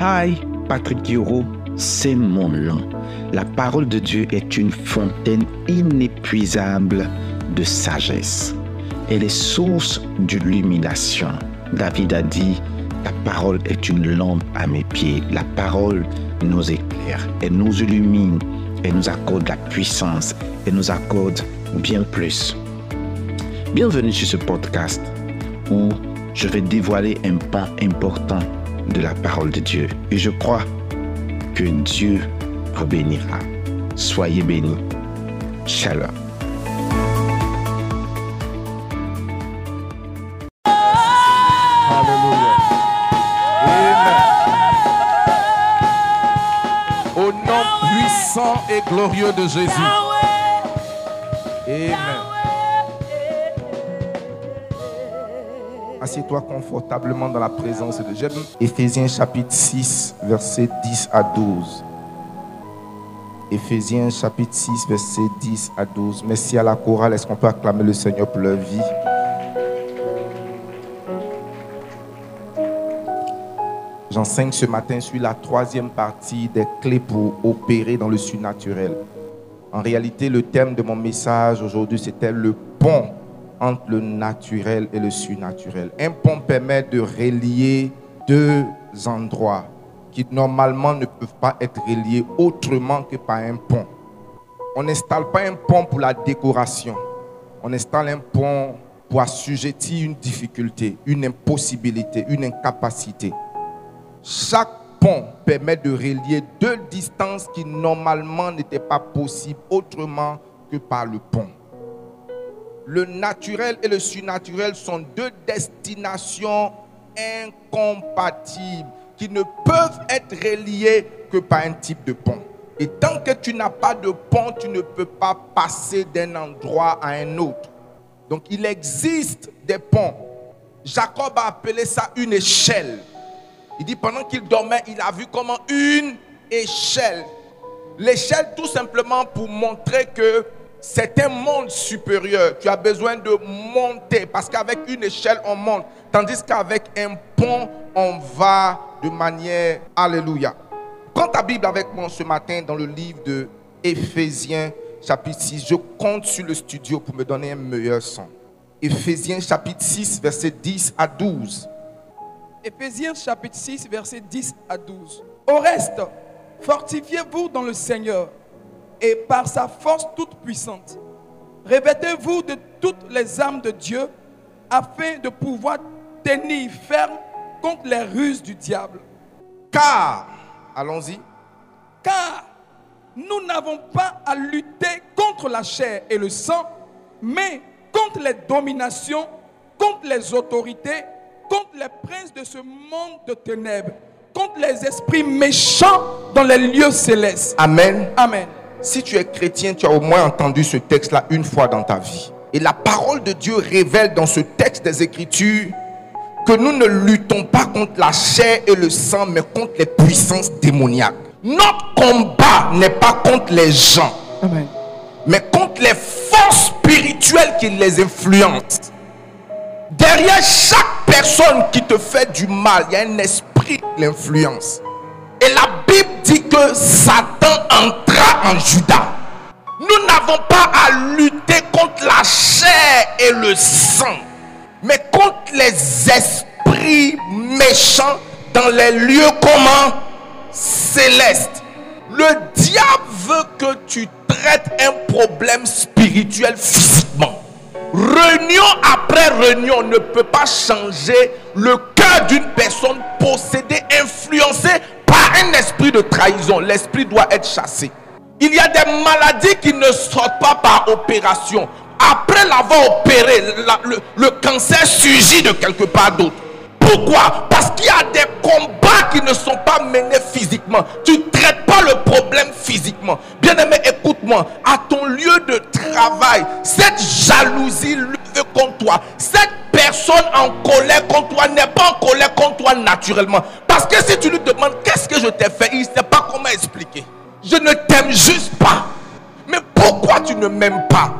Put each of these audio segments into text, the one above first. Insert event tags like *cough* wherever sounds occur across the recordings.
Hi, Patrick Guiraud, c'est mon nom. La parole de Dieu est une fontaine inépuisable de sagesse. Elle est source d'illumination. David a dit, ta parole est une lampe à mes pieds. La parole nous éclaire, elle nous illumine, elle nous accorde la puissance, elle nous accorde bien plus. Bienvenue sur ce podcast où je vais dévoiler un pan important de la parole de Dieu. Et je crois que Dieu vous bénira. Soyez bénis. Shalom. Amen. Au nom puissant et glorieux de Jésus. Assieds-toi confortablement dans la présence de Dieu. Éphésiens chapitre 6, versets 10 à 12. Éphésiens chapitre 6, versets 10 à 12. Merci à la chorale. Est-ce qu'on peut acclamer le Seigneur pour leur vie? J'enseigne ce matin sur la troisième partie des clés pour opérer dans le surnaturel. En réalité, le thème de mon message aujourd'hui, c'était le pont entre le naturel et le surnaturel. Un pont permet de relier deux endroits qui normalement ne peuvent pas être reliés autrement que par un pont. On n'installe pas un pont pour la décoration. On installe un pont pour assujettir une difficulté, une impossibilité, une incapacité. Chaque pont permet de relier deux distances qui normalement n'étaient pas possibles autrement que par le pont. Le naturel et le surnaturel sont deux destinations incompatibles qui ne peuvent être reliées que par un type de pont. Et tant que tu n'as pas de pont, tu ne peux pas passer d'un endroit à un autre. Donc il existe des ponts. Jacob a appelé ça une échelle. Il dit pendant qu'il dormait, il a vu comment une échelle. L'échelle tout simplement pour montrer que c'est un monde supérieur. Tu as besoin de monter parce qu'avec une échelle, on monte. Tandis qu'avec un pont, on va de manière... Alléluia. Prends ta Bible avec moi ce matin dans le livre de Éphésiens chapitre 6. Je compte sur le studio pour me donner un meilleur son. Éphésiens chapitre 6, verset 10 à 12. Éphésiens chapitre 6, verset 10 à 12. Au reste, fortifiez-vous dans le Seigneur et par sa force toute puissante. Revêtez-vous de toutes les armes de Dieu afin de pouvoir tenir ferme contre les ruses du diable. Car, allons-y, Car nous n'avons pas à lutter contre la chair et le sang, mais contre les dominations, contre les autorités, contre les princes de ce monde de ténèbres, contre les esprits méchants dans les lieux célestes. Amen. Amen. Si tu es chrétien, tu as au moins entendu ce texte-là une fois dans ta vie. Et la parole de Dieu révèle dans ce texte des Écritures que nous ne luttons pas contre la chair et le sang, mais contre les puissances démoniaques. Notre combat n'est pas contre les gens, Amen. mais contre les forces spirituelles qui les influencent. Derrière chaque personne qui te fait du mal, il y a un esprit qui l'influence. Et la Bible dit que Satan entra en Judas. Nous n'avons pas à lutter contre la chair et le sang, mais contre les esprits méchants dans les lieux comment célestes. Le diable veut que tu traites un problème spirituel physiquement. Réunion après réunion ne peut pas changer le cœur d'une personne possédée, influencée par un esprit de trahison. L'esprit doit être chassé. Il y a des maladies qui ne sortent pas par opération. Après l'avoir opéré, le cancer surgit de quelque part d'autre. Pourquoi? Parce qu'il y a des combats qui ne sont pas menés physiquement. Tu ne traites pas le problème physiquement. Bien-aimé, écoute-moi. À ton lieu de travail, cette jalousie levée contre toi, cette personne en colère contre toi n'est pas en colère contre toi naturellement. Parce que si tu lui demandes qu'est-ce que je t'ai fait, il ne sait pas comment expliquer. Je ne t'aime juste pas. Mais pourquoi tu ne m'aimes pas?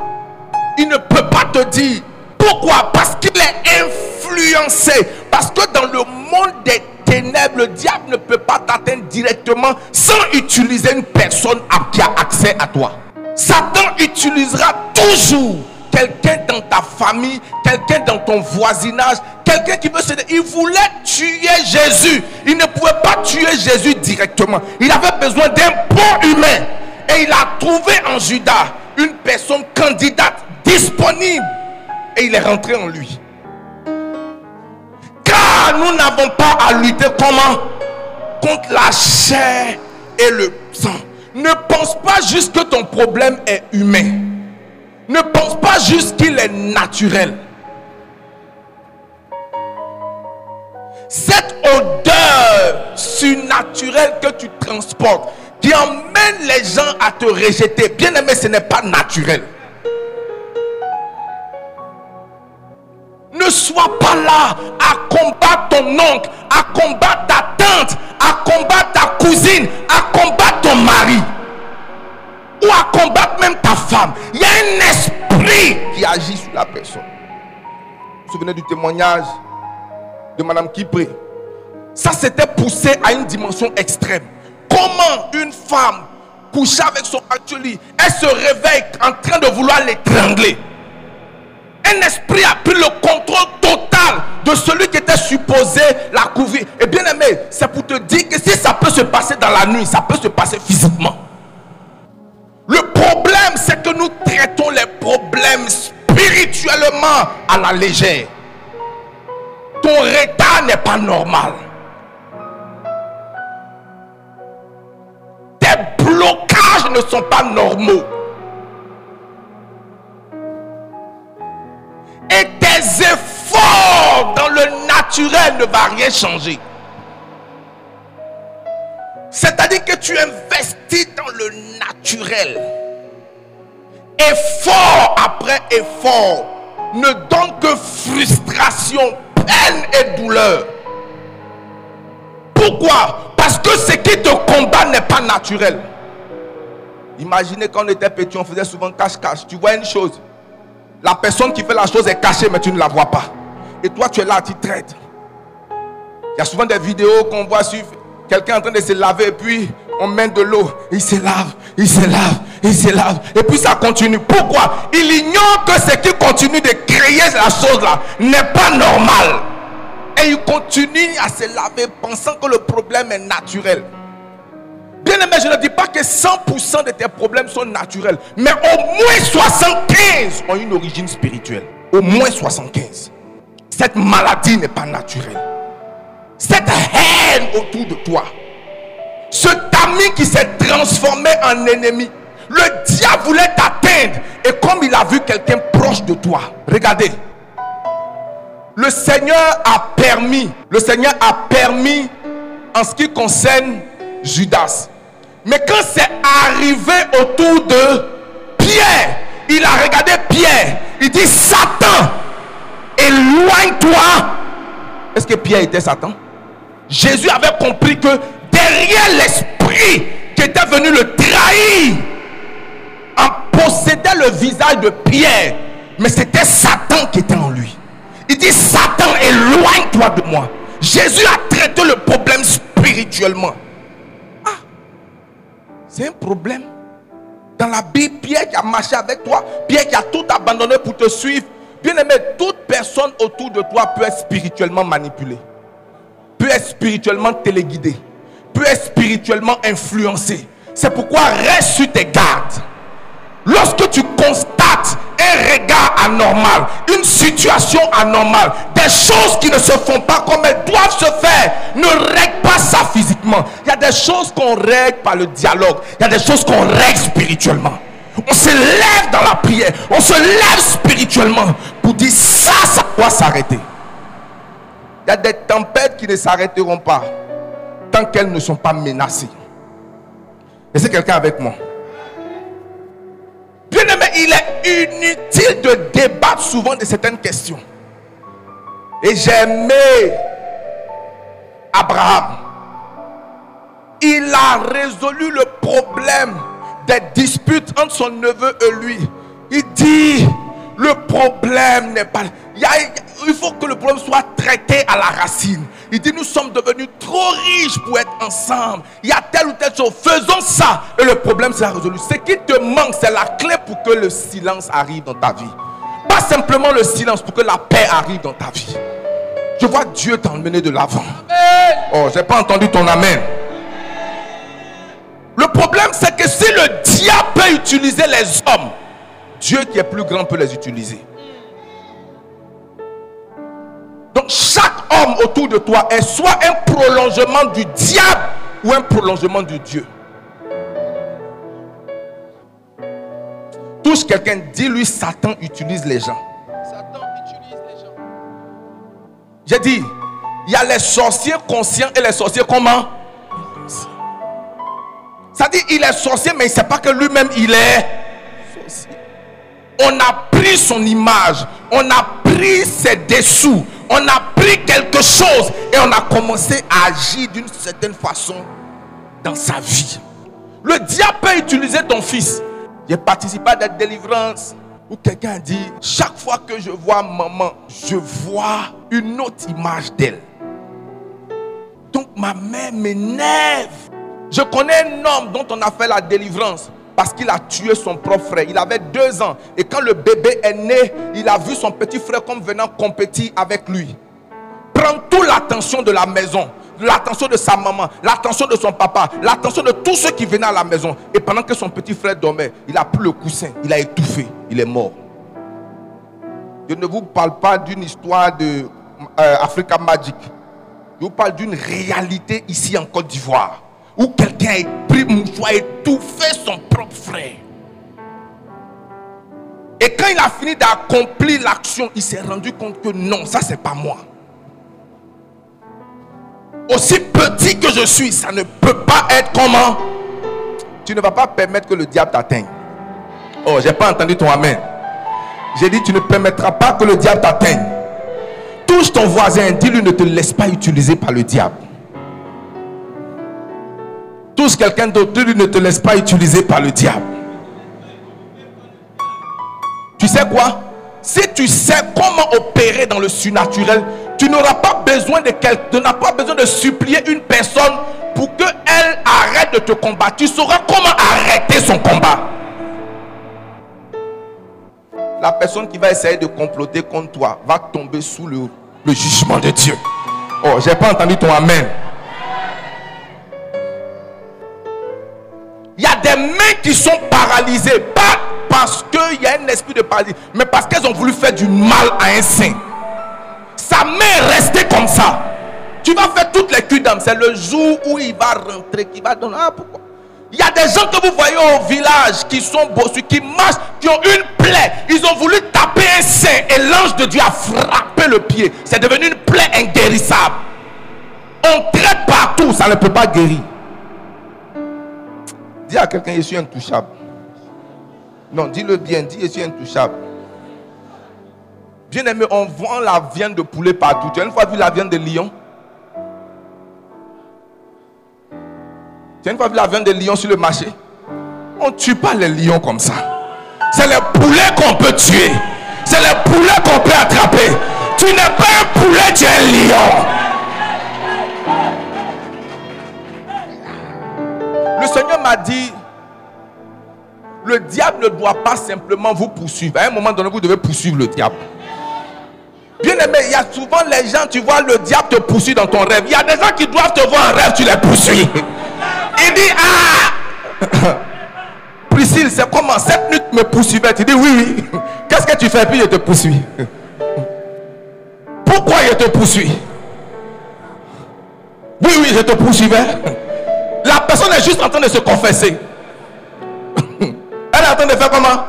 Il ne peut pas te dire. Pourquoi? Parce qu'il est influencé par parce que dans le monde des ténèbres, le diable ne peut pas t'atteindre directement sans utiliser une personne qui a accès à toi. Satan utilisera toujours quelqu'un dans ta famille, quelqu'un dans ton voisinage, quelqu'un qui veut se... Il voulait tuer Jésus. Il ne pouvait pas tuer Jésus directement. Il avait besoin d'un bon humain. Et il a trouvé en Judas une personne candidate, disponible. Et il est rentré en lui. Car nous n'avons pas à lutter Contre la chair et le sang. Ne pense pas juste que ton problème est humain. Ne pense pas juste qu'il est naturel. Cette odeur surnaturelle que tu transportes, qui emmène les gens à te rejeter, bien aimé, ce n'est pas naturel. Ne sois pas là à combattre ton oncle, à combattre ta tante, à combattre ta cousine, à combattre ton mari ou à combattre même ta femme. Il y a un esprit qui agit sur la personne. Vous vous souvenez du témoignage de Madame Kipré? Ça s'était poussé à une dimension extrême. Comment une femme couchée avec son actuel, elle se réveille en train de vouloir l'étrangler? Un esprit a pris le contrôle total de celui qui était supposé la couvrir. Et bien aimé, c'est pour te dire que si ça peut se passer dans la nuit, ça peut se passer physiquement. Le problème, c'est que nous traitons les problèmes spirituellement à la légère. Ton retard n'est pas normal. Tes blocages ne sont pas normaux. Efforts dans le naturel ne vont rien changer. C'est-à-dire que tu investis dans le naturel. Effort après effort ne donne que frustration, peine et douleur. Pourquoi? Parce que ce qui te combat n'est pas naturel. Imaginez quand on était petit, on faisait souvent cache-cache. Tu vois une chose. La personne qui fait la chose est cachée, mais tu ne la vois pas. Et toi, tu es là, tu traites. Il y a souvent des vidéos qu'on voit sur quelqu'un en train de se laver et puis on met de l'eau, il se lave, il se lave, il se lave. Et puis ça continue. Pourquoi? Il ignore que ce qui continue de créer la chose là n'est pas normal. Et il continue à se laver pensant que le problème est naturel. Bien aimé, je ne dis pas que 100% de tes problèmes sont naturels, mais au moins 75 ont une origine spirituelle. Au moins 75. Cette maladie n'est pas naturelle. Cette haine autour de toi. Ce ami qui s'est transformé en ennemi. Le diable voulait t'atteindre. Et comme il a vu quelqu'un proche de toi, regardez. Le Seigneur a permis, le Seigneur a permis en ce qui concerne Judas. Mais quand c'est arrivé autour de Pierre, il a regardé Pierre. Il dit, Satan, éloigne-toi. Est-ce que Pierre était Satan? Jésus avait compris que derrière l'esprit qui était venu le trahir, en possédait le visage de Pierre, mais c'était Satan qui était en lui. Il dit, Satan, éloigne-toi de moi. Jésus a traité le problème spirituellement. C'est un problème. Dans la Bible, Pierre qui a marché avec toi, Pierre qui a tout abandonné pour te suivre. Bien aimé, toute personne autour de toi peut être spirituellement manipulée peut être spirituellement téléguidé, peut être spirituellement influencé. C'est pourquoi reste sur tes gardes. Lorsque tu constates un regard anormal, une situation anormale, des choses qui ne se font pas comme elles doivent se faire, ne règle pas ça physiquement. Il y a des choses qu'on règle par le dialogue. Il y a des choses qu'on règle spirituellement. On se lève dans la prière. On se lève spirituellement pour dire ça, ça doit s'arrêter. Il y a des tempêtes qui ne s'arrêteront pas tant qu'elles ne sont pas menacées. Et c'est quelqu'un avec moi. Il est inutile de débattre souvent de certaines questions. Et j'ai aimé Abraham. Il a résolu le problème des disputes entre son neveu et lui. Il dit, le problème n'est pas... Il y a il faut que le problème soit traité à la racine. Il dit, nous sommes devenus trop riches pour être ensemble. Il y a telle ou telle chose. Faisons ça et le problème sera résolu. Ce qui te manque, c'est la clé pour que le silence arrive dans ta vie. Pas simplement le silence, pour que la paix arrive dans ta vie. Je vois Dieu t'emmener de l'avant. Oh, j'ai pas entendu ton amen. Le problème, c'est que si le diable peut utiliser les hommes, Dieu qui est plus grand peut les utiliser. Donc chaque homme autour de toi est soit un prolongement du diable ou un prolongement de Dieu. Touche quelqu'un, dis-lui Satan utilise les gens. Satan utilise les gens. J'ai dit, il y a les sorciers conscients et les sorciers comment? Ça dit, il est sorcier, mais il ne sait pas que lui-même il est sorcier. On a pris son image, on a pris ses dessous, on a pris quelque chose et on a commencé à agir d'une certaine façon dans sa vie. Le diable peut utiliser ton fils. J'ai participé à des délivrances où quelqu'un dit, chaque fois que je vois maman, je vois une autre image d'elle. Donc ma mère m'énerve. Je connais un homme dont on a fait la délivrance parce qu'il a tué son propre frère. Il avait deux ans. Et quand le bébé est né, il a vu son petit frère comme venant compétir avec lui. Prendre toute l'attention de la maison, l'attention de sa maman, l'attention de son papa, l'attention de tous ceux qui venaient à la maison. Et pendant que son petit frère dormait, il a pris le coussin, il a étouffé, il est mort. Je ne vous parle pas d'une histoire de euh, Africa Magic. Je vous parle d'une réalité ici en Côte d'Ivoire où quelqu'un a étouffé son propre frère. Et quand il a fini d'accomplir l'action, il s'est rendu compte que non, ça c'est pas moi. Aussi petit que je suis, ça ne peut pas être comment? Tu ne vas pas permettre que le diable t'atteigne. Oh, j'ai pas entendu ton amen. J'ai dit, tu ne permettras pas que le diable t'atteigne. Touche ton voisin, dis-lui, ne te laisse pas utiliser par le diable. Quelqu'un d'autre, dis-lui, ne te laisse pas utiliser par le diable. Tu sais quoi? Si tu sais comment opérer dans le surnaturel, tu n'auras pas besoin de quelqu'un, tu n'as pas besoin de supplier une personne pour qu'elle arrête de te combattre. Tu sauras comment arrêter son combat. La personne qui va essayer de comploter contre toi va tomber sous le jugement de Dieu. Oh, j'ai pas entendu ton amen. Des mains qui sont paralysées, pas parce qu'il y a un esprit de paralysie, mais parce qu'elles ont voulu faire du mal à un saint. Sa main est restée comme ça. Tu vas faire toutes les culs d'âme. C'est le jour où il va rentrer, qui va donner. Ah, pourquoi? Il y a des gens que vous voyez au village qui sont bossus, qui marchent, qui ont une plaie. Ils ont voulu taper un saint et l'ange de Dieu a frappé le pied. C'est devenu une plaie inguérissable. On traite partout, ça ne peut pas guérir. Dis à quelqu'un, je suis intouchable. Non, dis-le bien, dis, je suis intouchable. Bien aimé, on vend la viande de poulet partout. Tu as une fois vu la viande de lion? Tu as une fois vu la viande de lion sur le marché? On ne tue pas les lions comme ça. C'est les poulets qu'on peut tuer. C'est les poulets qu'on peut attraper. Tu n'es pas un poulet, tu es un lion. Le Seigneur m'a dit, le diable ne doit pas simplement vous poursuivre. À un moment donné, vous devez poursuivre le diable. Bien aimé, il y a souvent les gens, tu vois, le diable te poursuit dans ton rêve. Il y a des gens qui doivent te voir en rêve, tu les poursuis. Il dit, ah *coughs* Priscille, c'est comment? Cette nuit me poursuivait. Tu dis, oui, oui. Qu'est-ce que tu fais? Puis je te poursuis. Pourquoi je te poursuis? Oui, oui, je te poursuivais. La personne est juste en train de se confesser. Elle est en train de faire comment?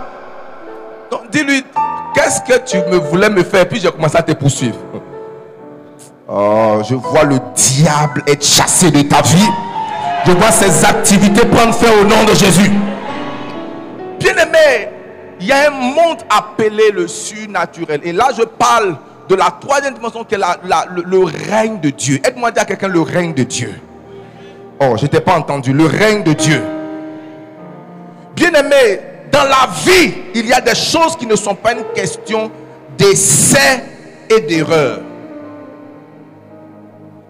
Donc dis-lui, qu'est-ce que tu me voulais me faire? Puis j'ai commencé à te poursuivre. Oh, je vois le diable être chassé de ta vie. Je vois ses activités prendre fin au nom de Jésus. Bien aimé, il y a un monde appelé le surnaturel. Et là, je parle de la troisième dimension qui est le, le, règne de Dieu. Aide-moi à dire à quelqu'un le règne de Dieu. Oh, je t'ai pas entendu. Le règne de Dieu. Bien aimé, dans la vie, il y a des choses qui ne sont pas une question d'essai et d'erreurs.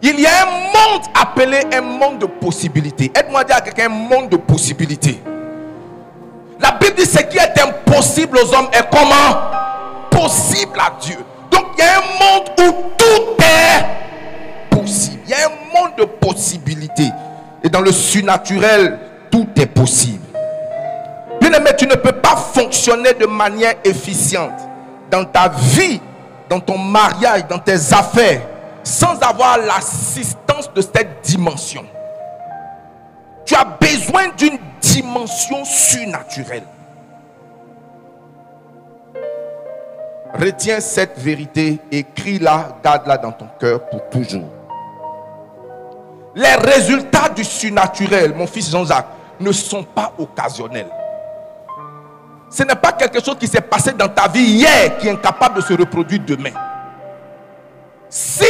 Il y a un monde appelé un monde de possibilités. Aide-moi à dire à quelqu'un un monde de possibilités. La Bible dit ce qui est impossible aux hommes est comment? Possible à Dieu. Donc il y a un monde où tout est possible. Il y a un monde de possibilités. Et dans le surnaturel, tout est possible. Bien aimé, tu ne peux pas fonctionner de manière efficiente dans ta vie, dans ton mariage, dans tes affaires, sans avoir l'assistance de cette dimension. Tu as besoin d'une dimension surnaturelle. Retiens cette vérité, écris-la, garde-la dans ton cœur pour toujours. Les résultats du surnaturel, mon fils Jean-Jacques, ne sont pas occasionnels. Ce n'est pas quelque chose qui s'est passé dans ta vie hier qui est incapable de se reproduire demain. Si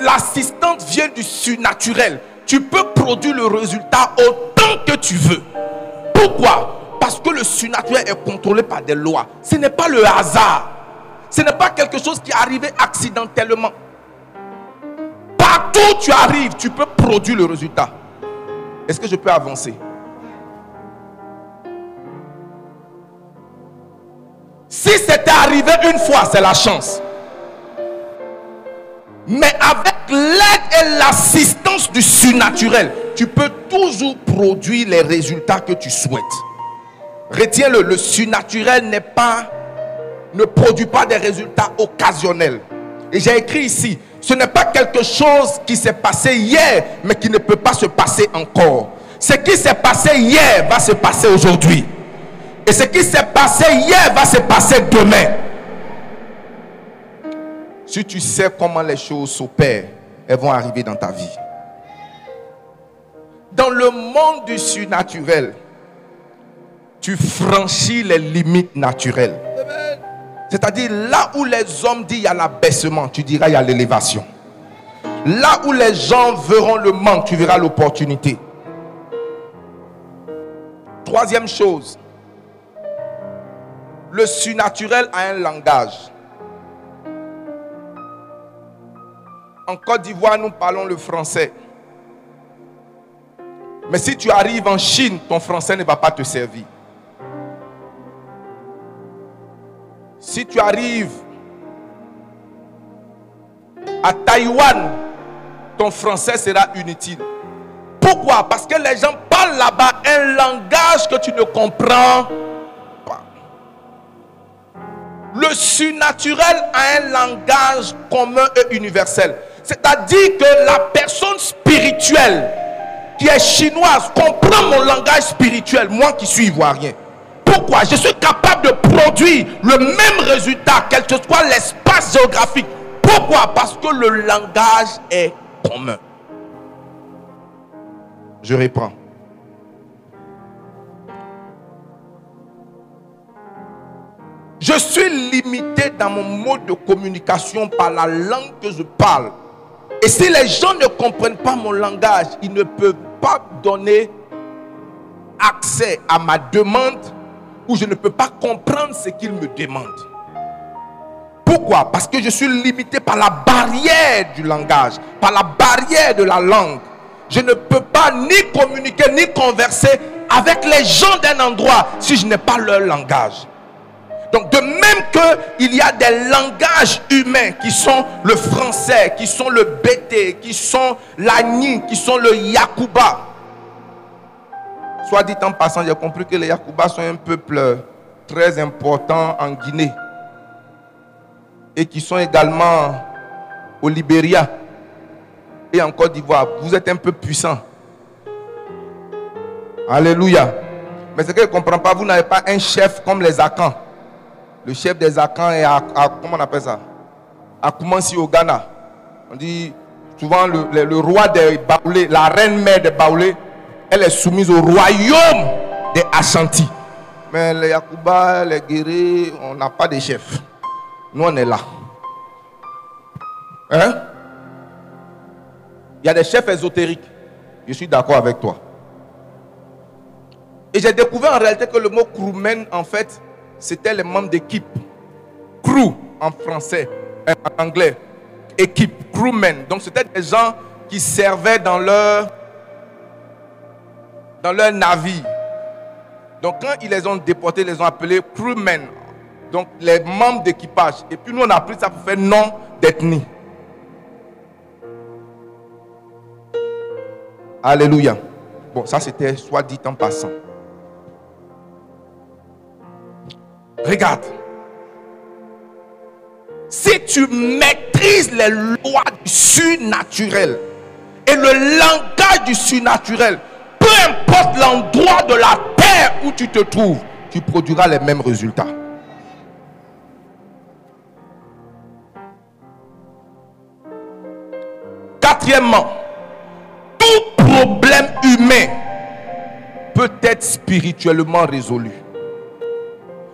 l'assistante vient du surnaturel, tu peux produire le résultat autant que tu veux. Pourquoi? Parce que le surnaturel est contrôlé par des lois. Ce n'est pas le hasard. Ce n'est pas quelque chose qui est arrivé accidentellement. Partout où tu arrives, tu peux produire le résultat. Est-ce que je peux avancer? Si c'était arrivé une fois, c'est la chance. Mais avec l'aide et l'assistance du surnaturel, tu peux toujours produire les résultats que tu souhaites. Retiens-le, le surnaturel n'est pas, ne produit pas des résultats occasionnels. Et j'ai écrit ici, ce n'est pas quelque chose qui s'est passé hier, mais qui ne peut pas se passer encore. Ce qui s'est passé hier va se passer aujourd'hui. Et ce qui s'est passé hier va se passer demain. Si tu sais comment les choses s'opèrent, elles vont arriver dans ta vie. Dans le monde du surnaturel, tu franchis les limites naturelles. C'est-à-dire là où les hommes disent il y a l'abaissement, tu diras il y a l'élévation. Là où les gens verront le manque, tu verras l'opportunité. Troisième chose, le surnaturel a un langage. En Côte d'Ivoire, nous parlons le français. Mais si tu arrives en Chine, ton français ne va pas te servir. Si tu arrives à Taïwan, ton français sera inutile. Pourquoi? Parce que les gens parlent là-bas un langage que tu ne comprends pas. Le surnaturel a un langage commun et universel. C'est-à-dire que la personne spirituelle qui est chinoise comprend mon langage spirituel, moi qui suis ivoirien. Pourquoi Je suis capable de produire le même résultat, quel que soit l'espace géographique. Pourquoi? Parce que le langage est commun. Je reprends. Je suis limité dans mon mode de communication par la langue que je parle. Et si les gens ne comprennent pas mon langage, ils ne peuvent pas donner accès à ma demande ou je ne peux pas comprendre ce qu'ils me demandent. Pourquoi? Parce que je suis limité par la barrière du langage, par la barrière de la langue. Je ne peux pas ni communiquer ni converser avec les gens d'un endroit si je n'ai pas leur langage. Donc de même qu'il y a des langages humains qui sont le français, qui sont le bété, qui sont l'agni, qui sont le yakuba. Soit dit en passant, j'ai compris que les yakubas sont un peuple très important en Guinée et qui sont également au Libéria et en Côte d'Ivoire. Vous êtes un peu puissant. Alléluia. Mais ce que je ne comprends pas, vous n'avez pas un chef comme les Akans. Le chef des Akans est à, comment on appelle ça? À au Ghana. On dit souvent le, roi des Baoulés, la reine mère des Baoulés, elle est soumise au royaume des Ashanti. Mais les Yakuba, les guerriers, on n'a pas de chef. Nous, on est là. Hein? Il y a des chefs ésotériques. Je suis d'accord avec toi. Et j'ai découvert en réalité que le mot crewman, en fait, c'était les membres d'équipe. Crew en français. hein, en anglais, équipe, crewmen. Donc c'était des gens qui servaient dans leur, dans leur navire. Donc quand ils les ont déportés, ils les ont appelés crewmen. Donc les membres d'équipage. Et puis nous on a pris ça pour faire nom d'ethnie. Alléluia. Bon, ça c'était soit dit en passant. Regarde. Si tu maîtrises les lois du surnaturel et le langage du surnaturel, importe l'endroit de la terre où tu te trouves, tu produiras les mêmes résultats. Quatrièmement, tout problème humain peut être spirituellement résolu.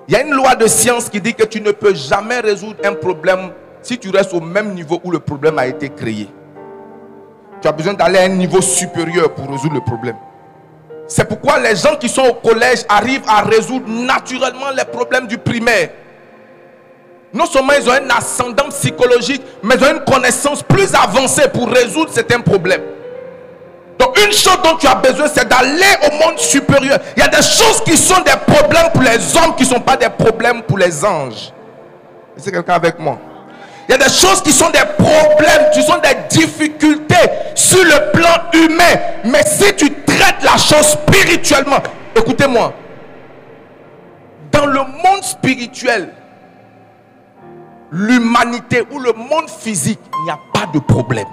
Il y a une loi de science qui dit que tu ne peux jamais résoudre un problème si tu restes au même niveau où le problème a été créé. Tu as besoin d'aller à un niveau supérieur pour résoudre le problème. C'est pourquoi les gens qui sont au collège arrivent à résoudre naturellement les problèmes du primaire. Non seulement ils ont un ascendant psychologique, mais ils ont une connaissance plus avancée pour résoudre certains problèmes. Donc une chose dont tu as besoin, c'est d'aller au monde supérieur. Il y a des choses qui sont des problèmes pour les hommes qui ne sont pas des problèmes pour les anges. C'est quelqu'un avec moi? Il y a des choses qui sont des problèmes, qui sont des difficultés sur le plan humain. Mais si tu traites la chose spirituellement, écoutez-moi, dans le monde spirituel, l'humanité ou le monde physique, il n'y a pas de problème.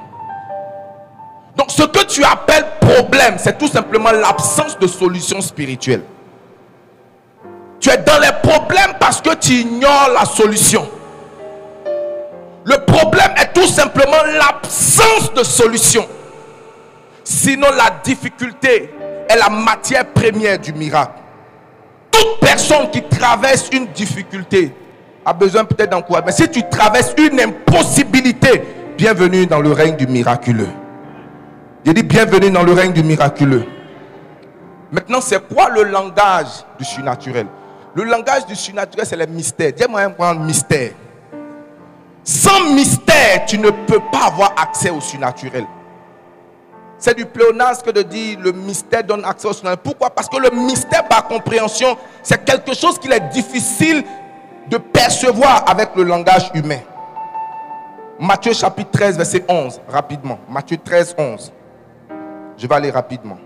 Donc ce que tu appelles problème, c'est tout simplement l'absence de solution spirituelle. Tu es dans les problèmes parce que tu ignores la solution. Le problème est tout simplement l'absence de solution. Sinon, la difficulté est la matière première du miracle. Toute personne qui traverse une difficulté a besoin peut-être d'encouragement. Mais si tu traverses une impossibilité, bienvenue dans le règne du miraculeux. Je dis bienvenue dans le règne du miraculeux. Maintenant, c'est quoi le langage du surnaturel? Le langage du surnaturel, c'est le mystère. Dis-moi un point mystère. Sans mystère, tu ne peux pas avoir accès au surnaturel. C'est du pléonasme que de dire le mystère donne accès au surnaturel. Pourquoi? Parce que le mystère par compréhension, c'est quelque chose qu'il est difficile de percevoir avec le langage humain. Matthieu chapitre 13, verset 11, rapidement. Matthieu 13, 11. Je vais aller rapidement.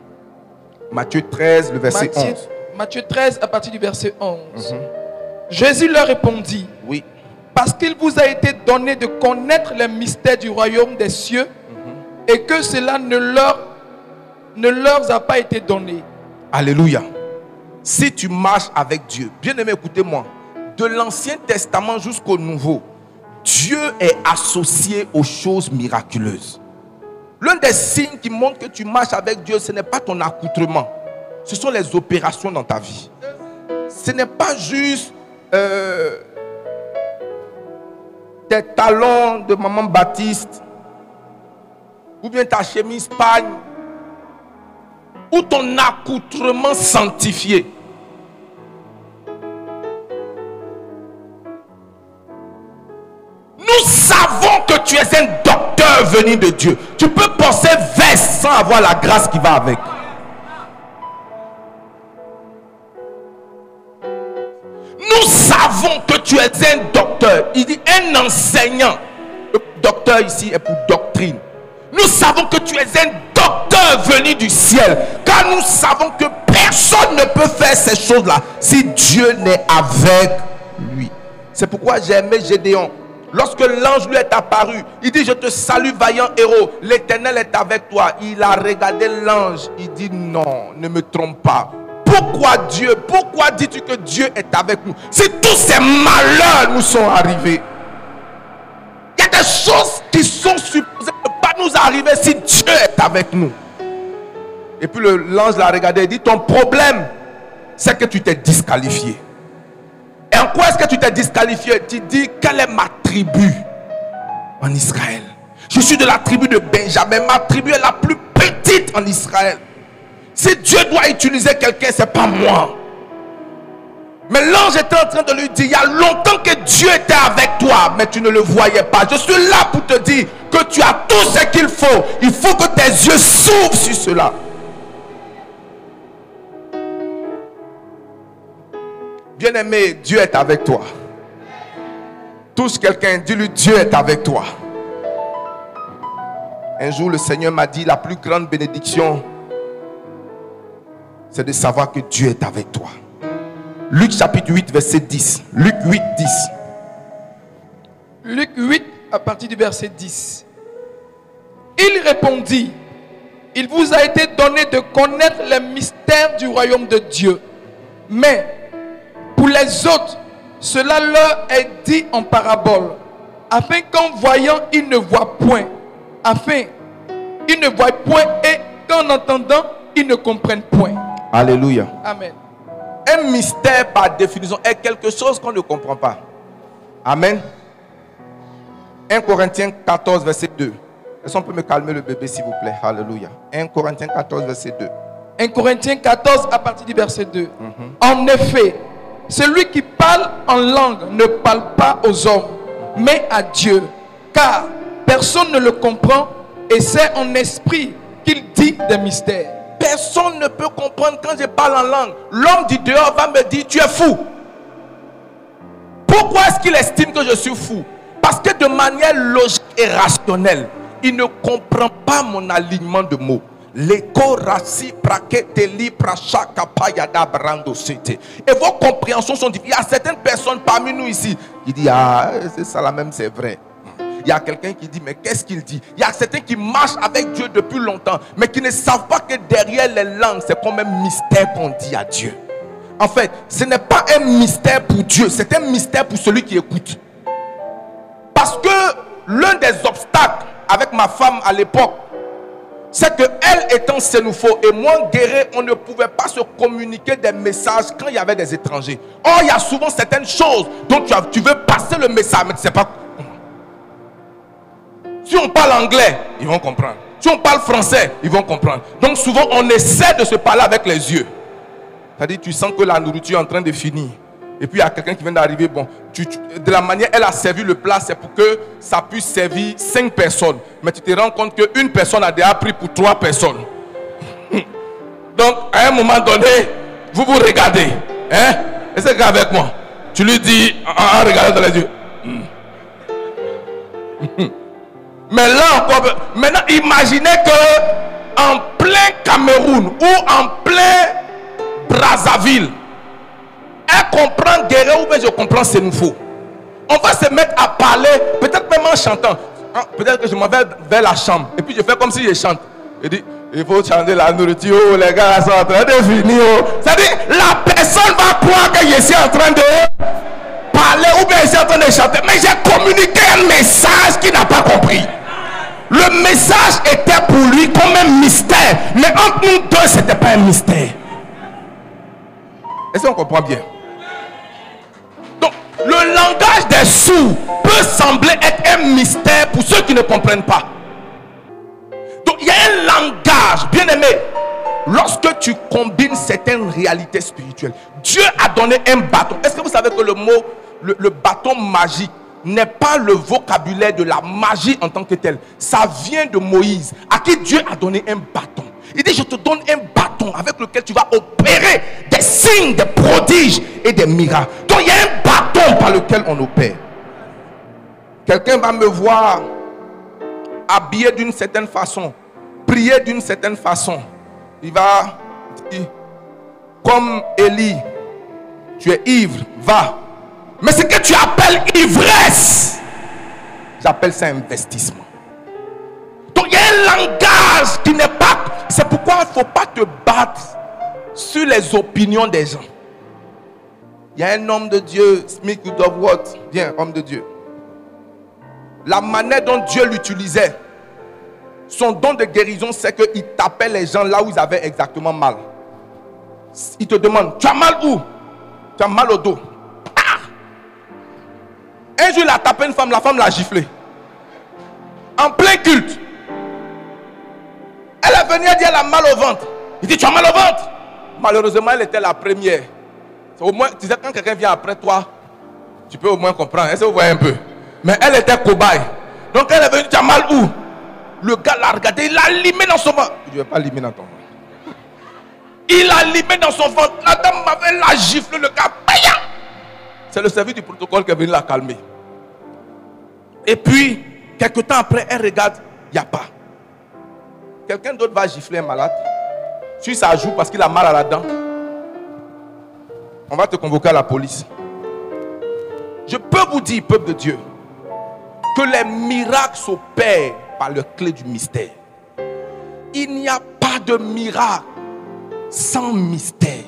Matthieu 13, le verset Matthieu, 11. Matthieu 13 à partir du verset 11. Jésus leur répondit, Oui. Parce qu'il vous a été donné de connaître les mystères du royaume des cieux et que cela ne leur, ne leur a pas été donné. Alléluia. Si tu marches avec Dieu, bien aimé, écoutez-moi, de l'Ancien Testament jusqu'au Nouveau, Dieu est associé aux choses miraculeuses. L'un des signes qui montre que tu marches avec Dieu, ce n'est pas ton accoutrement, ce sont les opérations dans ta vie. Ce n'est pas juste euh, tes talons de maman Baptiste ou bien ta chemise pagne ou ton accoutrement sanctifié. Nous savons que tu es un docteur venu de Dieu. Tu peux penser veste sans avoir la grâce qui va avec. Nous savons que tu es un docteur. Il dit un enseignant. Le docteur ici est pour doctrine. Nous savons que tu es un docteur venu du ciel. Car nous savons que personne ne peut faire ces choses-là si Dieu n'est avec lui. C'est pourquoi j'ai aimé Gédéon. Lorsque l'ange lui est apparu, il dit, je te salue, vaillant héros. L'éternel est avec toi. Il a regardé l'ange. Il dit, non, ne me trompe pas. Pourquoi Dieu Pourquoi dis-tu que Dieu est avec nous? Si tous ces malheurs nous sont arrivés, il y a des choses qui sont supposées ne pas nous arriver si Dieu est avec nous. Et puis l'ange l'a regardé et dit, ton problème, c'est que tu t'es disqualifié. Et en quoi est-ce que tu t'es disqualifié? Tu dis, quelle est ma tribu en Israël? Je suis de la tribu de Benjamin. Ma tribu est la plus petite en Israël. Si Dieu doit utiliser quelqu'un, ce n'est pas moi. Mais l'ange était en train de lui dire, il y a longtemps que Dieu était avec toi, mais tu ne le voyais pas. Je suis là pour te dire que tu as tout ce qu'il faut. Il faut que tes yeux s'ouvrent sur cela. Bien-aimé, Dieu est avec toi. Touche quelqu'un, dis-lui, Dieu est avec toi. Un jour, le Seigneur m'a dit, la plus grande bénédiction, c'est de savoir que Dieu est avec toi. Luc chapitre 8, verset 10. Luc 8, 10. Luc 8, à partir du verset 10. Il répondit, il vous a été donné de connaître les mystères du royaume de Dieu. Mais pour les autres, cela leur est dit en parabole, afin qu'en voyant, ils ne voient point, afin ils ne voient point et qu'en entendant, ils ne comprennent point. Alléluia. Amen. Un mystère par définition est quelque chose qu'on ne comprend pas. Amen. 1 Corinthiens 14, verset 2. Est-ce qu'on peut me calmer le bébé, s'il vous plaît? Alléluia. 1 Corinthiens 14, verset 2. 1 Corinthiens 14 à partir du verset 2. En effet, celui qui parle en langue ne parle pas aux hommes, mais à Dieu. Car personne ne le comprend et c'est en esprit qu'il dit des mystères. Personne ne peut comprendre quand je parle en langue. L'homme du dehors va me dire, tu es fou. Pourquoi est-ce qu'il estime que je suis fou? Parce que de manière logique et rationnelle, il ne comprend pas mon alignement de mots. Et vos compréhensions sont différentes. Il y a certaines personnes parmi nous ici qui disent Ah, c'est ça la même, c'est vrai. Il y a quelqu'un qui dit, mais qu'est-ce qu'il dit? Il y a certains qui marchent avec Dieu depuis longtemps, mais qui ne savent pas que derrière les langues, c'est comme un mystère qu'on dit à Dieu. En fait, ce n'est pas un mystère pour Dieu, c'est un mystère pour celui qui écoute. Parce que l'un des obstacles avec ma femme à l'époque, c'est que elle étant sénoufo et moi guéri, on ne pouvait pas se communiquer des messages quand il y avait des étrangers. Or, il y a souvent certaines choses dont tu, tu veux passer le message, mais tu ne sais pas. Si on parle anglais, ils vont comprendre. Si on parle français, ils vont comprendre. Donc souvent, on essaie de se parler avec les yeux. C'est-à-dire, tu sens que la nourriture est en train de finir. Et puis, il y a quelqu'un qui vient d'arriver. Bon, de la manière elle a servi le plat, c'est pour que ça puisse servir cinq personnes. Mais tu te rends compte qu'une personne a déjà pris pour trois personnes. *laughs* Donc, à un moment donné, vous vous regardez. Hein? Et c'est avec moi. Tu lui dis, en, en regardant dans les yeux. *laughs* Mais là encore, maintenant imaginez que en plein Cameroun ou en plein Brazzaville, elle comprend Guéret ou bien je comprends Sénoufo. On va se mettre à parler, peut-être même en chantant. Ah, Peut-être que je m'en vais vers la chambre et puis je fais comme si je chante. Je dis, il faut chanter la nourriture, oh, les gars sont en train de finir. oh. C'est-à-dire, la personne va croire que je suis en train de parler ou bien je suis en train de chanter. Mais j'ai communiqué un message qu'il n'a pas compris. Le message était pour lui comme un mystère. Mais entre nous deux, ce n'était pas un mystère. Est-ce qu'on comprend bien? Donc, le langage des sourds peut sembler être un mystère pour ceux qui ne comprennent pas. Donc, il y a un langage, bien aimé. Lorsque tu combines certaines réalités spirituelles, Dieu a donné un bâton. Est-ce que vous savez que le mot, le, le bâton magique, n'est pas le vocabulaire de la magie en tant que tel. Ça vient de Moïse, à qui Dieu a donné un bâton. Il dit, je te donne un bâton avec lequel tu vas opérer des signes, des prodiges et des miracles. Donc il y a un bâton par lequel on opère. Quelqu'un va me voir habillé d'une certaine façon, prier d'une certaine façon. Il va comme Élie, tu es ivre, va. Mais ce que tu appelles ivresse, j'appelle ça investissement. Donc il y a un langage qui n'est pas... C'est pourquoi il ne faut pas te battre sur les opinions des gens. Il y a un homme de Dieu, Smith Woodworth, bien, homme de Dieu. La manière dont Dieu l'utilisait, son don de guérison, c'est qu'il tapait les gens là où ils avaient exactement mal. Il te demande, tu as mal où? Tu as mal au dos. Un jour, il a tapé une femme, la femme l'a giflé. En plein culte. Elle est venue, elle dit, elle a mal au ventre. Il dit, tu as mal au ventre Malheureusement, elle était la première. Au moins, tu sais, quand quelqu'un vient après toi, tu peux au moins comprendre. Est-ce que vous voyez un peu? Mais elle était cobaye. Donc elle est venue, tu as mal où? Le gars l'a regardé, il l'a limé dans son ventre. Il ne vais pas limer dans ton ventre. Il l'a limé dans son ventre. La dame m'avait la gifle, le gars, payant. C'est le service du protocole qui est venu la calmer. Et puis, quelques temps après, elle regarde, il n'y a pas. Quelqu'un d'autre va gifler un malade. Si ça joue parce qu'il a mal à la dent, on va te convoquer à la police. Je peux vous dire, peuple de Dieu, que les miracles s'opèrent par le clé du mystère. Il n'y a pas de miracle sans mystère.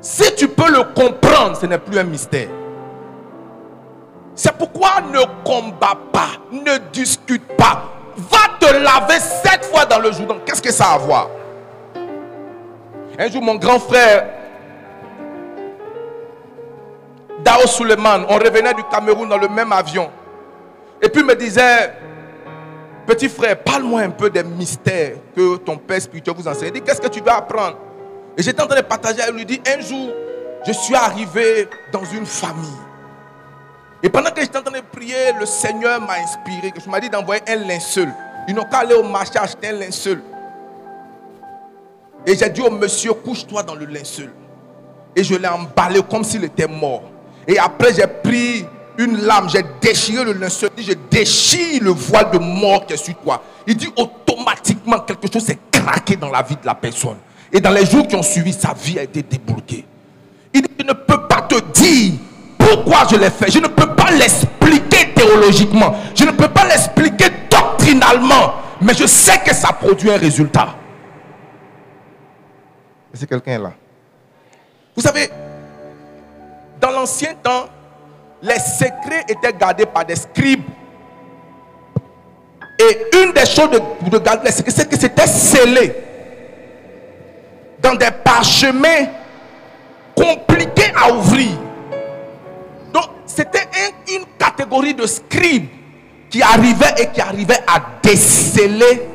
Si tu peux le comprendre, ce n'est plus un mystère. C'est pourquoi ne combat pas, ne discute pas. Va te laver sept fois dans le Jourdain. Qu'est-ce que ça a à voir? Un jour, mon grand frère, Dao Suleiman, on revenait du Cameroun dans le même avion. Et puis il me disait, petit frère, parle-moi un peu des mystères que ton père spirituel vous enseigne. Il dit, qu'est-ce que tu veux apprendre? Et j'étais en train de partager, elle lui dit, un jour, je suis arrivé dans une famille. Et pendant que j'étais en train de prier, le Seigneur m'a inspiré. Je m'a dit d'envoyer un linceul. Ils n'ont qu'à aller au marché acheter un linceul. Et j'ai dit au monsieur, couche-toi dans le linceul. Et je l'ai emballé comme s'il était mort. Et après, j'ai pris une lame, j'ai déchiré le linceul. Je déchire le voile de mort qui est sur toi. Il dit automatiquement quelque chose s'est craqué dans la vie de la personne. Et dans les jours qui ont suivi, sa vie a été débloquée. Il dit, je ne peux pas te dire pourquoi je l'ai fait? Je ne peux pas l'expliquer théologiquement. Je ne peux pas l'expliquer doctrinalement. Mais je sais que ça produit un résultat. Est-ce que quelqu'un là Vous savez, dans l'ancien temps, les secrets étaient gardés par des scribes. Et une des choses de, de garder les secrets, c'est que c'était scellé dans des parchemins compliqués à ouvrir. C'était une catégorie de scribes qui arrivaient et qui arrivaient à déceler.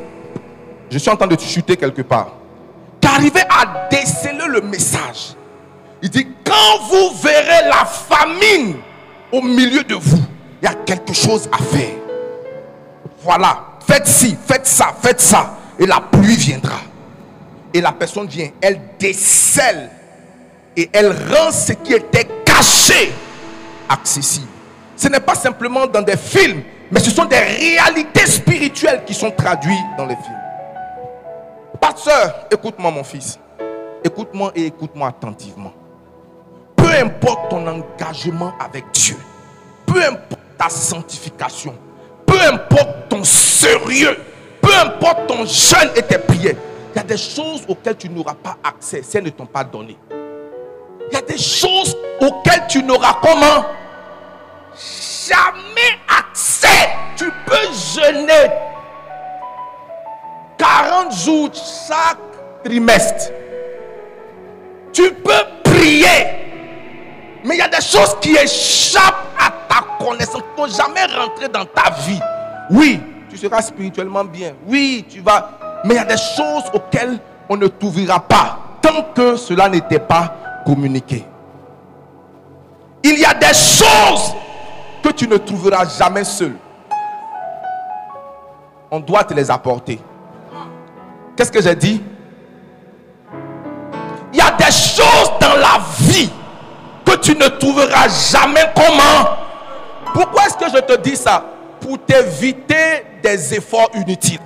Je suis en train de chuter quelque part. Qui arrivaient à déceler le message. Il dit, quand vous verrez la famine au milieu de vous, il y a quelque chose à faire. Voilà, faites ci, faites ça, faites ça. Et la pluie viendra. Et la personne vient, elle décèle. Et elle rend ce qui était caché accessible. Ce n'est pas simplement dans des films, mais ce sont des réalités spirituelles qui sont traduites dans les films. Pasteur, écoute-moi mon fils. Écoute-moi et écoute-moi attentivement peu importe ton engagement avec Dieu, peu importe ta sanctification, peu importe ton sérieux, peu importe ton jeûne et tes prières, il y a des choses auxquelles tu n'auras pas accès si elles ne t'ont pas donné. Il y a des choses auxquelles tu n'auras comment Jamais accès. Tu peux jeûner 40 jours chaque trimestre. Tu peux prier mais il y a des choses qui échappent à ta connaissance, qui ne vont jamais rentrer dans ta vie. Oui, tu seras spirituellement bien. Oui, tu vas. Mais il y a des choses auxquelles on ne t'ouvrira pas tant que cela n'était pas communiqué. Il y a des choses que tu ne trouveras jamais seul. On doit te les apporter. Qu'est-ce que j'ai dit? Il y a des choses dans la vie que tu ne trouveras jamais comment? Pourquoi est-ce que je te dis ça? Pour t'éviter des efforts inutiles.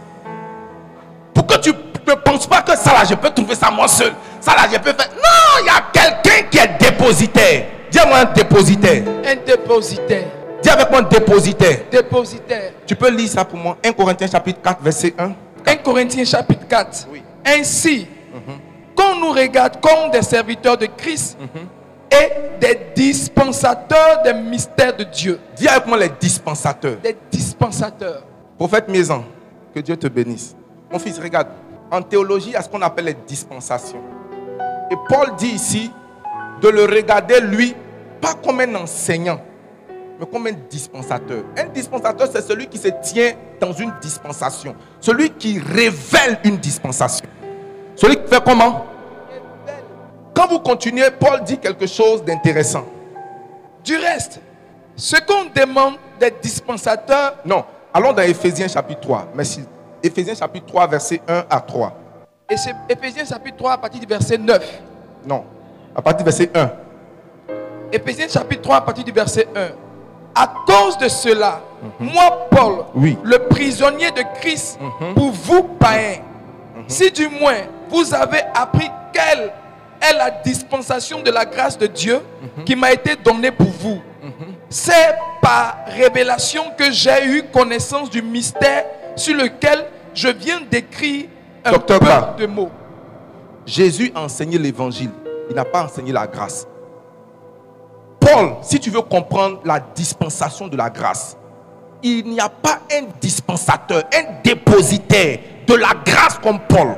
Pour que tu ne penses pas que ça là, je peux trouver ça moi seul. Ça là, je peux faire. Non, il y a quelqu'un qui est dépositaire. Dis-moi un dépositaire. Un dépositaire. Dis avec moi dépositaire. Dépositaire. Tu peux lire ça pour moi. 1 Corinthiens chapitre 4, verset 1. 1 Corinthiens chapitre 4. Oui. Ainsi, qu'on nous regarde comme des serviteurs de Christ et des dispensateurs des mystères de Dieu. Dis avec moi les dispensateurs. Des dispensateurs. Prophète Maison, que Dieu te bénisse. Mon fils, regarde. En théologie, a ce qu'on appelle les dispensations. Et Paul dit ici de le regarder, lui, pas comme un enseignant, mais comme un dispensateur. Un dispensateur, c'est celui qui se tient dans une dispensation. Celui qui révèle une dispensation. Celui qui fait comment? Quand vous continuez, Paul dit quelque chose d'intéressant. Du reste, ce qu'on demande des dispensateurs, Non, allons dans Éphésiens chapitre 3. Merci. Éphésiens chapitre 3, versets 1 à 3. et c'est Éphésiens chapitre 3 à partir du verset 9. Non, à partir du verset 1. Éphésiens chapitre 3 à partir du verset 1. À cause de cela, moi, Paul, Mhm. Oui. le prisonnier de Christ, Mhm. pour vous, païens, si du moins vous avez appris quelle est la dispensation de la grâce de Dieu Mhm. qui m'a été donnée pour vous, c'est par révélation que j'ai eu connaissance du mystère sur lequel je viens d'écrire un Docteur peu de mots. Jésus a enseigné l'évangile. Il n'a pas enseigné la grâce. Paul, si tu veux comprendre la dispensation de la grâce, il n'y a pas un dispensateur, un dépositaire de la grâce comme Paul.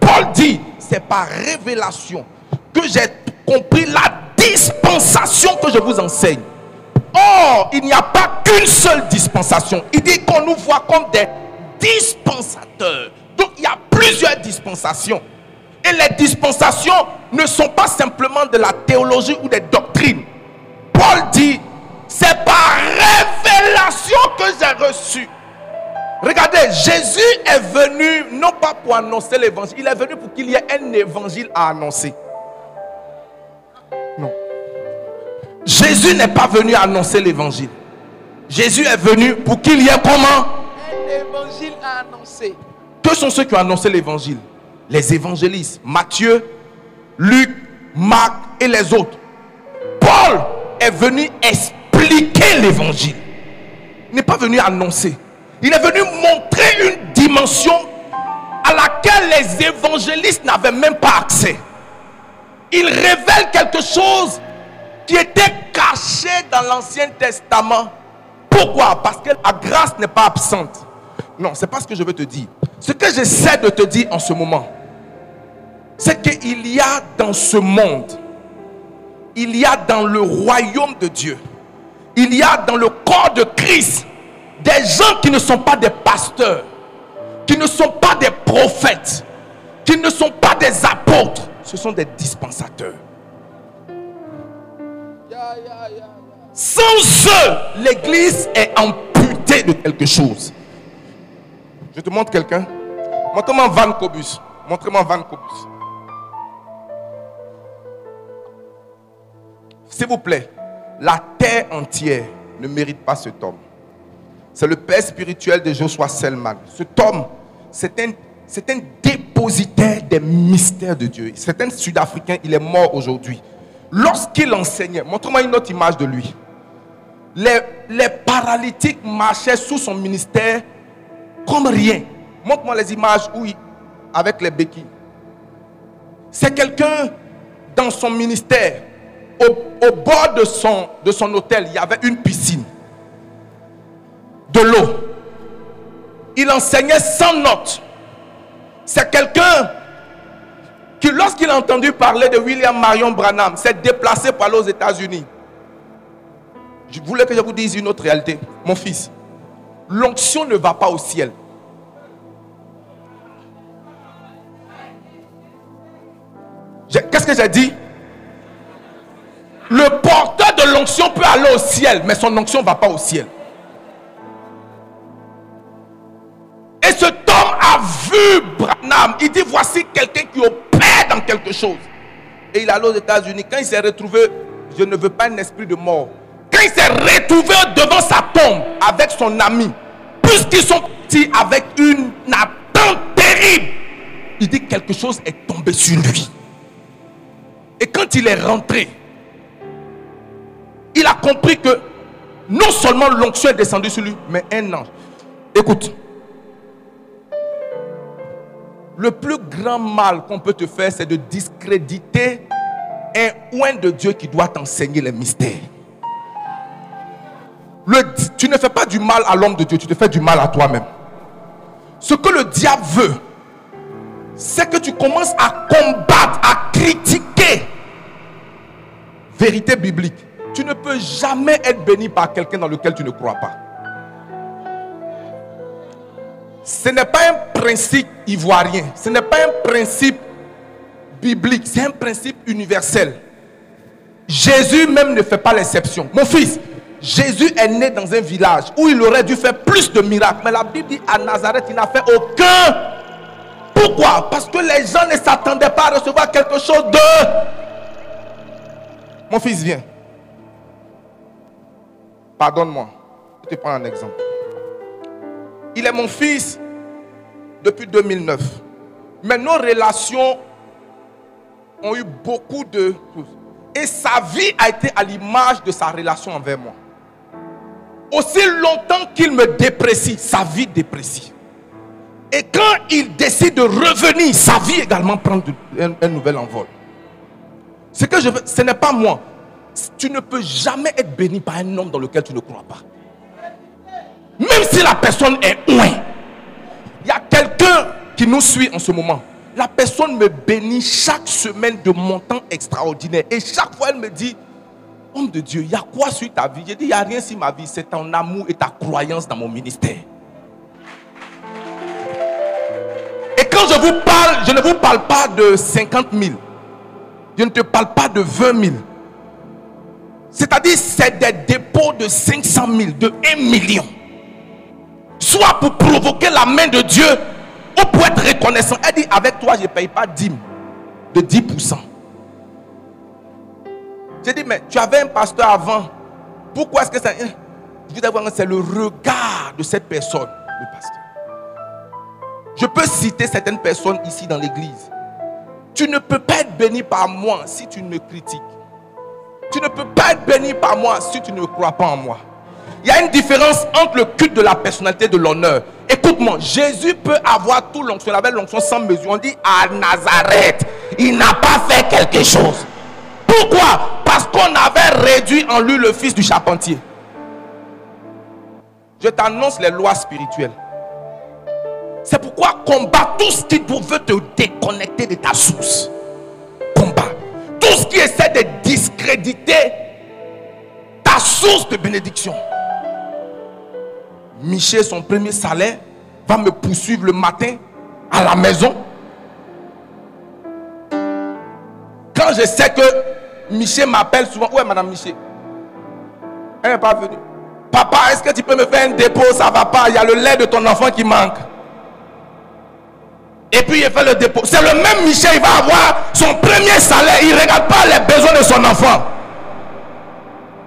Paul dit, c'est par révélation que j'ai compris la dispensation que je vous enseigne. Or, il n'y a pas qu'une seule dispensation. Il dit qu'on nous voit comme des dispensateurs. Donc, il y a plusieurs dispensations. Et les dispensations ne sont pas simplement de la théologie ou des doctrines. Paul dit, c'est par révélation que j'ai reçu. Regardez, Jésus est venu non pas pour annoncer l'évangile, il est venu pour qu'il y ait un évangile à annoncer. Non. Jésus n'est pas venu annoncer l'évangile. Jésus est venu pour qu'il y ait comment? Que sont ceux qui ont annoncé l'évangile? Les évangélistes. Matthieu, Luc, Marc et les autres. Paul est venu expliquer l'évangile. Il n'est pas venu annoncer. Il est venu montrer une dimension à laquelle les évangélistes n'avaient même pas accès. Il révèle quelque chose qui était caché dans l'Ancien Testament. Pourquoi? Parce que la grâce n'est pas absente. Non, c'est pas ce que je veux te dire. Ce que j'essaie de te dire en ce moment, c'est qu'il y a dans ce monde, il y a dans le royaume de Dieu, il y a dans le corps de Christ des gens qui ne sont pas des pasteurs, qui ne sont pas des prophètes, qui ne sont pas des apôtres, ce sont des dispensateurs. Sans eux, l'église est amputée de quelque chose. Je te montre quelqu'un. Montre-moi Van Cobus. Montre-moi Van Cobus. S'il vous plaît, la terre entière ne mérite pas cet homme. C'est le père spirituel de Joshua Selman. Cet homme, c'est un, dépositaire des mystères de Dieu. C'est un Sud-Africain, il est mort aujourd'hui. Lorsqu'il enseignait, montre-moi une autre image de lui. Les, les paralytiques marchaient sous son ministère comme rien. Montre-moi les images où avec les béquilles. C'est quelqu'un dans son ministère. Au, bord de son, de son hôtel, il y avait une piscine. De l'eau. Il enseignait sans notes. C'est quelqu'un qui, lorsqu'il a entendu parler de William Marion Branham, s'est déplacé pour aller aux États-Unis. Je voulais que je vous dise une autre réalité. Mon fils, l'onction ne va pas au ciel. Qu'est-ce que j'ai dit? Le porteur de l'onction peut aller au ciel, mais son onction ne va pas au ciel. Et cet homme a vu Branham. Il dit voici quelqu'un qui opère dans quelque chose. Et il allé aux États-Unis. Quand il s'est retrouvé, je ne veux pas un esprit de mort. Quand il s'est retrouvé devant sa tombe avec son ami, puisqu'ils sont partis avec une attente terrible, il dit quelque chose est tombé sur lui. Et quand il est rentré, il a compris que non seulement l'onction est descendue sur lui, mais un ange. Écoute, le plus grand mal qu'on peut te faire, c'est de discréditer un oint de Dieu qui doit t'enseigner les mystères. Tu ne fais pas du mal à l'homme de Dieu, tu te fais du mal à toi-même. Ce que le diable veut, c'est que tu commences à combattre, à critiquer. Vérité biblique. Tu ne peux jamais être béni par quelqu'un dans lequel tu ne crois pas. Ce n'est pas un principe ivoirien. Ce n'est pas un principe biblique, c'est un principe universel. Jésus même ne fait pas l'exception. Mon fils, Jésus est né dans un village où il aurait dû faire plus de miracles. Mais la Bible dit à Nazareth, il n'a fait aucun. Pourquoi? Parce que les gens ne s'attendaient pas à recevoir quelque chose de... Mon fils, viens. Pardonne-moi. Je te prends un exemple. Il est mon fils depuis 2009. Mais nos relations ont eu beaucoup de Et sa vie a été à l'image de sa relation envers moi. Aussi longtemps qu'il me déprécie, sa vie déprécie. Et quand il décide de revenir, sa vie également prend un, nouvel envol. Ce que je veux, ce n'est pas moi. Tu ne peux jamais être béni par un homme dans lequel tu ne crois pas. Même si la personne est loin. Il y a quelqu'un qui nous suit en ce moment. La personne me bénit chaque semaine de montants extraordinaires. Et chaque fois, elle me dit, homme de Dieu, il y a quoi sur ta vie? J'ai dit, il n'y a rien sur ma vie. C'est ton amour et ta croyance dans mon ministère. Et quand je vous parle, je ne vous parle pas de 50 000. Je ne te parle pas de 20 000. C'est-à-dire, c'est des dépôts de 500 000, de 1 million. Soit pour provoquer la main de Dieu, ou pour être reconnaissant. Elle dit, avec toi, je ne paye pas 10 de 10%. J'ai dit, mais tu avais un pasteur avant. Pourquoi est-ce que ça... Je veux c'est le regard de cette personne, le pasteur. Je peux citer certaines personnes ici dans l'église. Tu ne peux pas être béni par moi si tu me critiques. Tu ne peux pas être béni par moi si tu ne crois pas en moi. Il y a une différence entre le culte de la personnalité et de l'honneur. Écoute-moi, Jésus peut avoir tout l'onction. Il avait l'onction sans mesure. On dit à Nazareth, il n'a pas fait quelque chose. Pourquoi? Parce qu'on avait réduit en lui le fils du charpentier. Je t'annonce les lois spirituelles. C'est pourquoi combat tout ce qui veut te déconnecter de ta source. Combat. Tout ce qui essaie de discréditer ta source de bénédiction. Michel, son premier salaire, va me poursuivre le matin à la maison. Quand je sais que Michel m'appelle souvent, où est Madame Michel Elle n'est pas venue. Papa, est-ce que tu peux me faire un dépôt? Ça va pas. Il y a le lait de ton enfant qui manque. Et puis il fait le dépôt. C'est le même Michel, il va avoir son premier salaire. Il ne regarde pas les besoins de son enfant.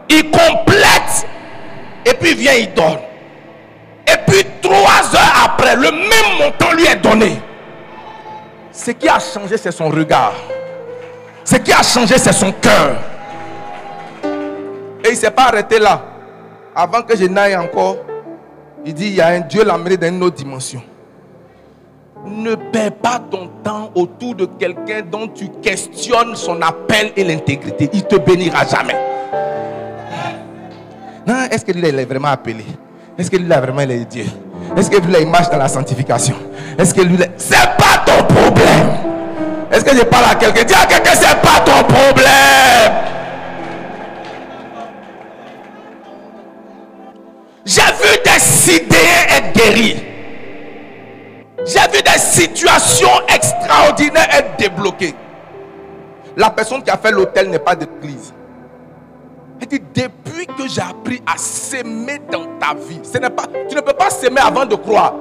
Il complète. Et puis il vient, il donne. Et puis trois heures après, le même montant lui est donné. Ce qui a changé, c'est son regard. Ce qui a changé, c'est son cœur. Et il ne s'est pas arrêté là. Avant que je n'aille encore, il dit, il y a un Dieu l'a dans une autre dimension. Ne perds pas ton temps autour de quelqu'un dont tu questionnes son appel et l'intégrité. Il te bénira jamais. Non, est-ce que lui est vraiment appelé? Est-ce que lui là vraiment il est Dieu? Est-ce que lui là il marche dans la sanctification? Est-ce que lui c'est pas ton problème? Est-ce que je parle à quelqu'un? Dis à quelqu'un c'est pas ton problème J'ai vu des sidéens être guéris. J'ai vu des situations extraordinaires être débloquées. La personne qui a fait l'hôtel n'est pas d'église. Elle dit, depuis que j'ai appris à s'aimer dans ta vie, ce n'est tu ne peux pas s'aimer avant de croire.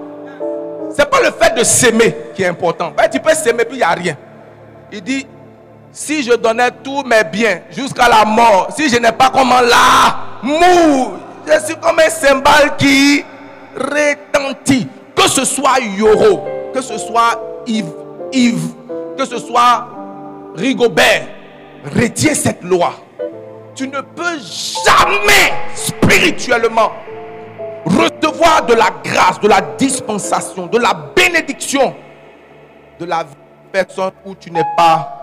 Ce n'est pas le fait de s'aimer qui est important. Ben, tu peux s'aimer puis il n'y a rien. Il dit, si je donnais tous mes biens jusqu'à la mort, si je n'ai pas comment l'amour, je suis comme un cymbale qui retentit. Que ce soit Yoro, que ce soit Yves, Yves que ce soit Rigobert, retiens cette loi tu ne peux jamais spirituellement recevoir de la grâce, de la dispensation, de la bénédiction de la personne où tu n'es pas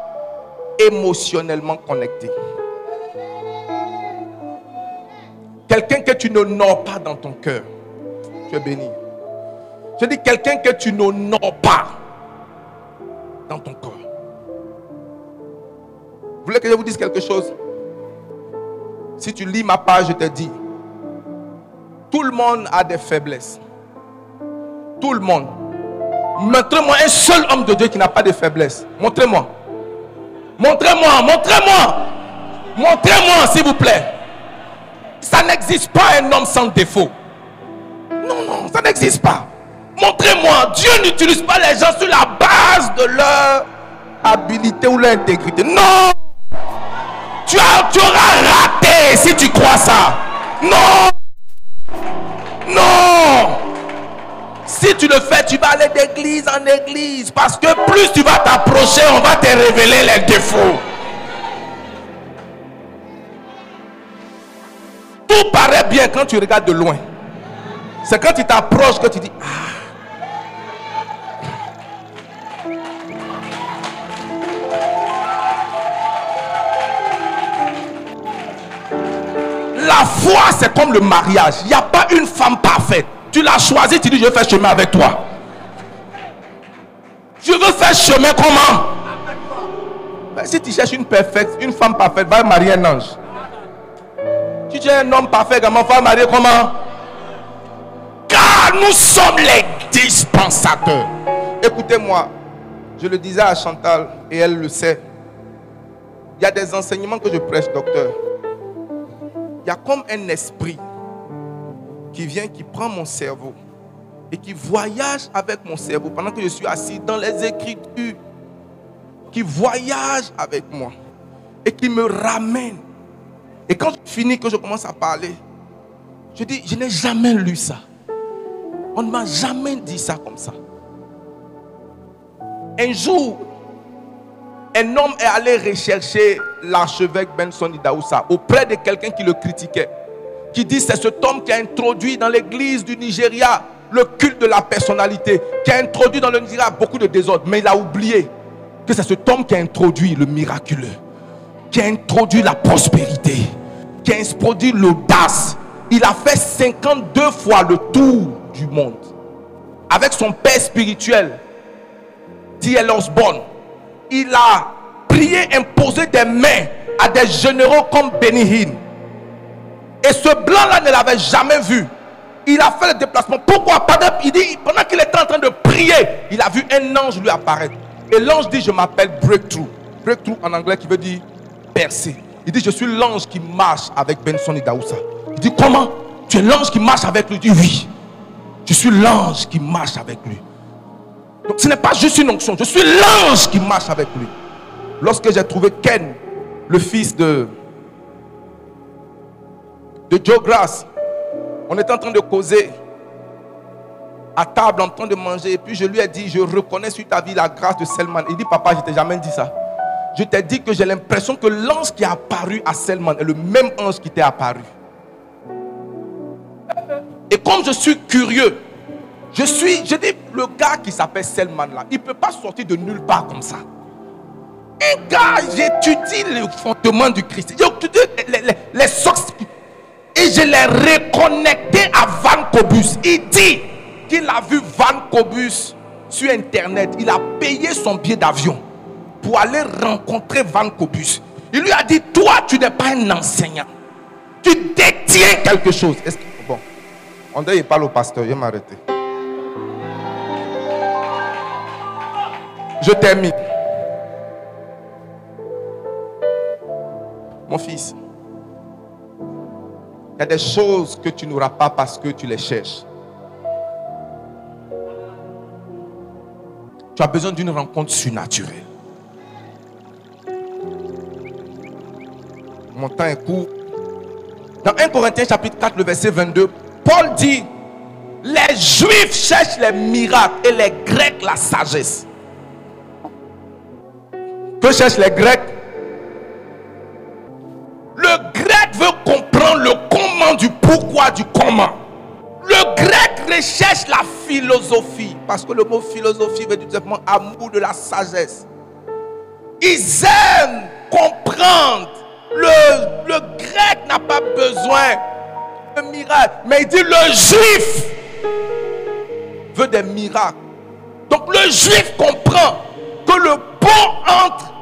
émotionnellement connecté. Quelqu'un que tu n'honores pas dans ton cœur, tu es béni. Je dis quelqu'un que tu n'honores pas dans ton corps. Vous voulez que je vous dise quelque chose? Si tu lis ma page, je te dis, tout le monde a des faiblesses. Tout le monde. Montrez-moi un seul homme de Dieu qui n'a pas de faiblesses. Montrez-moi. Montrez-moi, montrez-moi. Montrez-moi, s'il vous plaît. Ça n'existe pas un homme sans défaut. Non, non, ça n'existe pas. Montrez-moi. Dieu n'utilise pas les gens sur la base de leur habilité ou leur intégrité. Non. Tu, tu auras raté si tu crois ça. Non. Non. Si tu le fais, tu vas aller d'église en église. Parce que plus tu vas t'approcher, on va te révéler les défauts. Tout paraît bien quand tu regardes de loin. C'est quand tu t'approches que tu dis, ah. La foi, c'est comme le mariage. Il n'y a pas une femme parfaite. Tu l'as choisie, tu dis, je veux faire chemin avec toi. Je veux faire chemin comment? Ben, Si tu cherches une, perfecte, une femme parfaite, va marier un ange. Si tu es un homme parfait, comment va marier comment? Car nous sommes les dispensateurs. Écoutez-moi, je le disais à Chantal et elle le sait. Il y a des enseignements que je prêche, docteur il y a comme un esprit qui vient, qui prend mon cerveau et qui voyage avec mon cerveau pendant que je suis assis dans les écritures, qui voyage avec moi et qui me ramène. Et quand je finis, que je commence à parler, je dis, je n'ai jamais lu ça. On ne m'a jamais dit ça comme ça. Un jour, un homme est allé rechercher l'archevêque Benson Idaoussa auprès de quelqu'un qui le critiquait. Qui dit c'est cet homme qui a introduit dans l'église du Nigeria le culte de la personnalité, qui a introduit dans le Nigeria beaucoup de désordre. Mais il a oublié que c'est cet homme qui a introduit le miraculeux, qui a introduit la prospérité, qui a introduit l'audace. Il a fait 52 fois le tour du monde avec son père spirituel, D.L. Osborne il a prié, imposé des mains à des généraux comme Benny Et ce blanc-là ne l'avait jamais vu. Il a fait le déplacement. Pourquoi? Il dit, pendant qu'il était en train de prier, il a vu un ange lui apparaître. Et l'ange dit, je m'appelle Breakthrough. Breakthrough en anglais qui veut dire percer. Il dit, je suis l'ange qui marche avec Benson Idaoussa. Il dit, comment? Tu es l'ange qui marche avec lui? Il dit, oui. Je suis l'ange qui marche avec lui. Donc ce n'est pas juste une onction. Je suis l'ange qui marche avec lui. Lorsque j'ai trouvé Ken, le fils de, de Joe Grass, on était en train de causer à table en train de manger. Et puis je lui ai dit, je reconnais sur ta vie la grâce de Selman. Il dit, papa, je t'ai jamais dit ça. Je t'ai dit que j'ai l'impression que l'ange qui est apparu à Selman est le même ange qui t'est apparu. Et comme je suis curieux, je suis, je dis, le gars qui s'appelle Selman là, il ne peut pas sortir de nulle part comme ça. Un gars, j'étudie le fondement du Christ. J'étudie les, les, les sources. Et je l'ai reconnecté à Van Cobus. Il dit qu'il a vu Van Cobus sur Internet. Il a payé son billet d'avion pour aller rencontrer Van Cobus. Il lui a dit, toi, tu n'es pas un enseignant. Tu détiens quelque chose. bon, on dirait qu'il parle au pasteur. Il m'a arrêté. Je termine. Mon fils, il y a des choses que tu n'auras pas parce que tu les cherches. Tu as besoin d'une rencontre surnaturelle. Mon temps est court. Dans 1 Corinthiens chapitre 4, le verset 22, Paul dit, les Juifs cherchent les miracles et les Grecs la sagesse. Que cherchent les Grecs? Philosophie. Parce que le mot philosophie veut dire simplement amour de la sagesse. Ils aiment comprendre. Le, le grec n'a pas besoin de miracles. Mais il dit le juif veut des miracles. Donc le juif comprend que le pont entre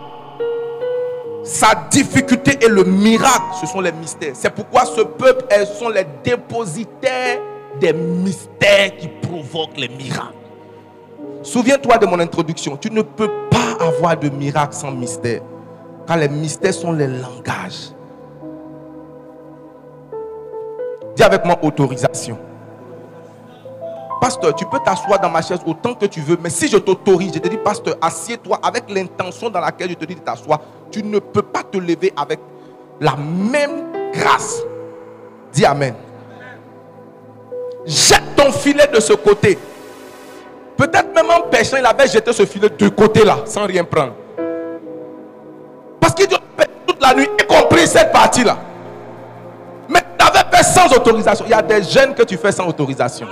sa difficulté et le miracle, ce sont les mystères. C'est pourquoi ce peuple, elles sont les dépositaires des mystères qui provoquent les miracles. Souviens-toi de mon introduction. Tu ne peux pas avoir de miracle sans mystère. Car les mystères sont les langages. Dis avec moi autorisation. Pasteur, tu peux t'asseoir dans ma chaise autant que tu veux, mais si je t'autorise, je te dis, pasteur, assieds-toi avec l'intention dans laquelle je te dis de t'asseoir, tu ne peux pas te lever avec la même grâce. Dis Amen. Jette ton filet de ce côté. Peut-être même en pêchant, il avait jeté ce filet de côté là, sans rien prendre. Parce qu'il doit toute la nuit, y compris cette partie-là. Mais tu avais fait sans autorisation. Il y a des jeunes que tu fais sans autorisation.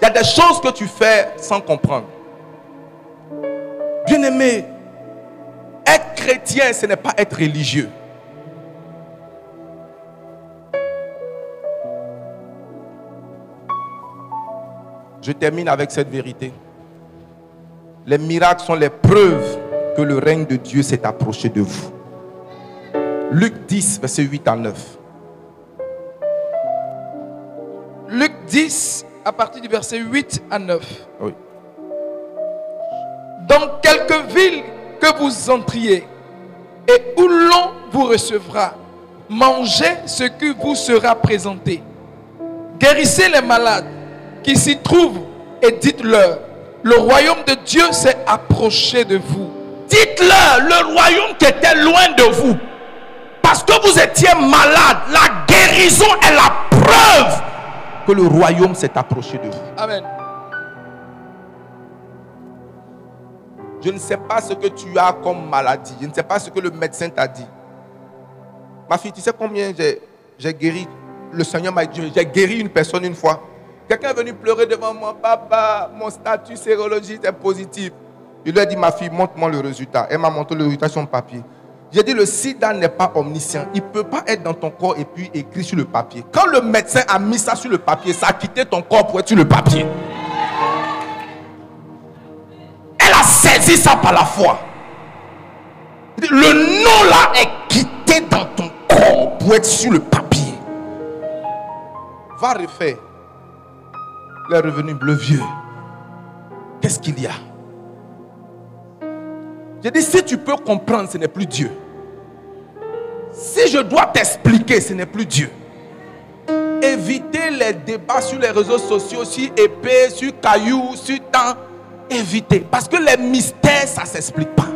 Il y a des choses que tu fais sans comprendre. Bien-aimé, être chrétien, ce n'est pas être religieux. Je termine avec cette vérité. Les miracles sont les preuves que le règne de Dieu s'est approché de vous. Luc 10, verset 8 à 9. Luc 10, à partir du verset 8 à 9. Oui. Dans quelque ville que vous entriez et où l'on vous recevra, mangez ce qui vous sera présenté. Guérissez les malades qui s'y trouvent et dites-leur, le royaume de Dieu s'est approché de vous. Dites-leur le royaume qui était loin de vous. Parce que vous étiez malade. La guérison est la preuve que le royaume s'est approché de vous. Amen. Je ne sais pas ce que tu as comme maladie. Je ne sais pas ce que le médecin t'a dit. Ma fille, tu sais combien j'ai- j'ai guéri Le Seigneur m'a dit, j'ai guéri une personne une fois. Quelqu'un est venu pleurer devant moi. Papa, mon statut sérologique est positif. Je lui ai dit, ma fille, montre-moi le résultat. Elle m'a montré le résultat sur mon papier. J'ai dit, le sida n'est pas omniscient. Il ne peut pas être dans ton corps et puis écrit sur le papier. Quand le médecin a mis ça sur le papier, ça a quitté ton corps pour être sur le papier. Elle a saisi ça par la foi. Le nom là est quitté dans ton corps pour être sur le papier. Va refaire. Il est revenu bleu vieux. Qu'est-ce qu'il y a? J'ai dit, si tu peux comprendre, ce n'est plus Dieu. Si je dois t'expliquer, ce n'est plus Dieu. Évitez les débats sur les réseaux sociaux, sur épée, sur cailloux, sur temps. Évitez. Parce que les mystères, ça ne s'explique pas.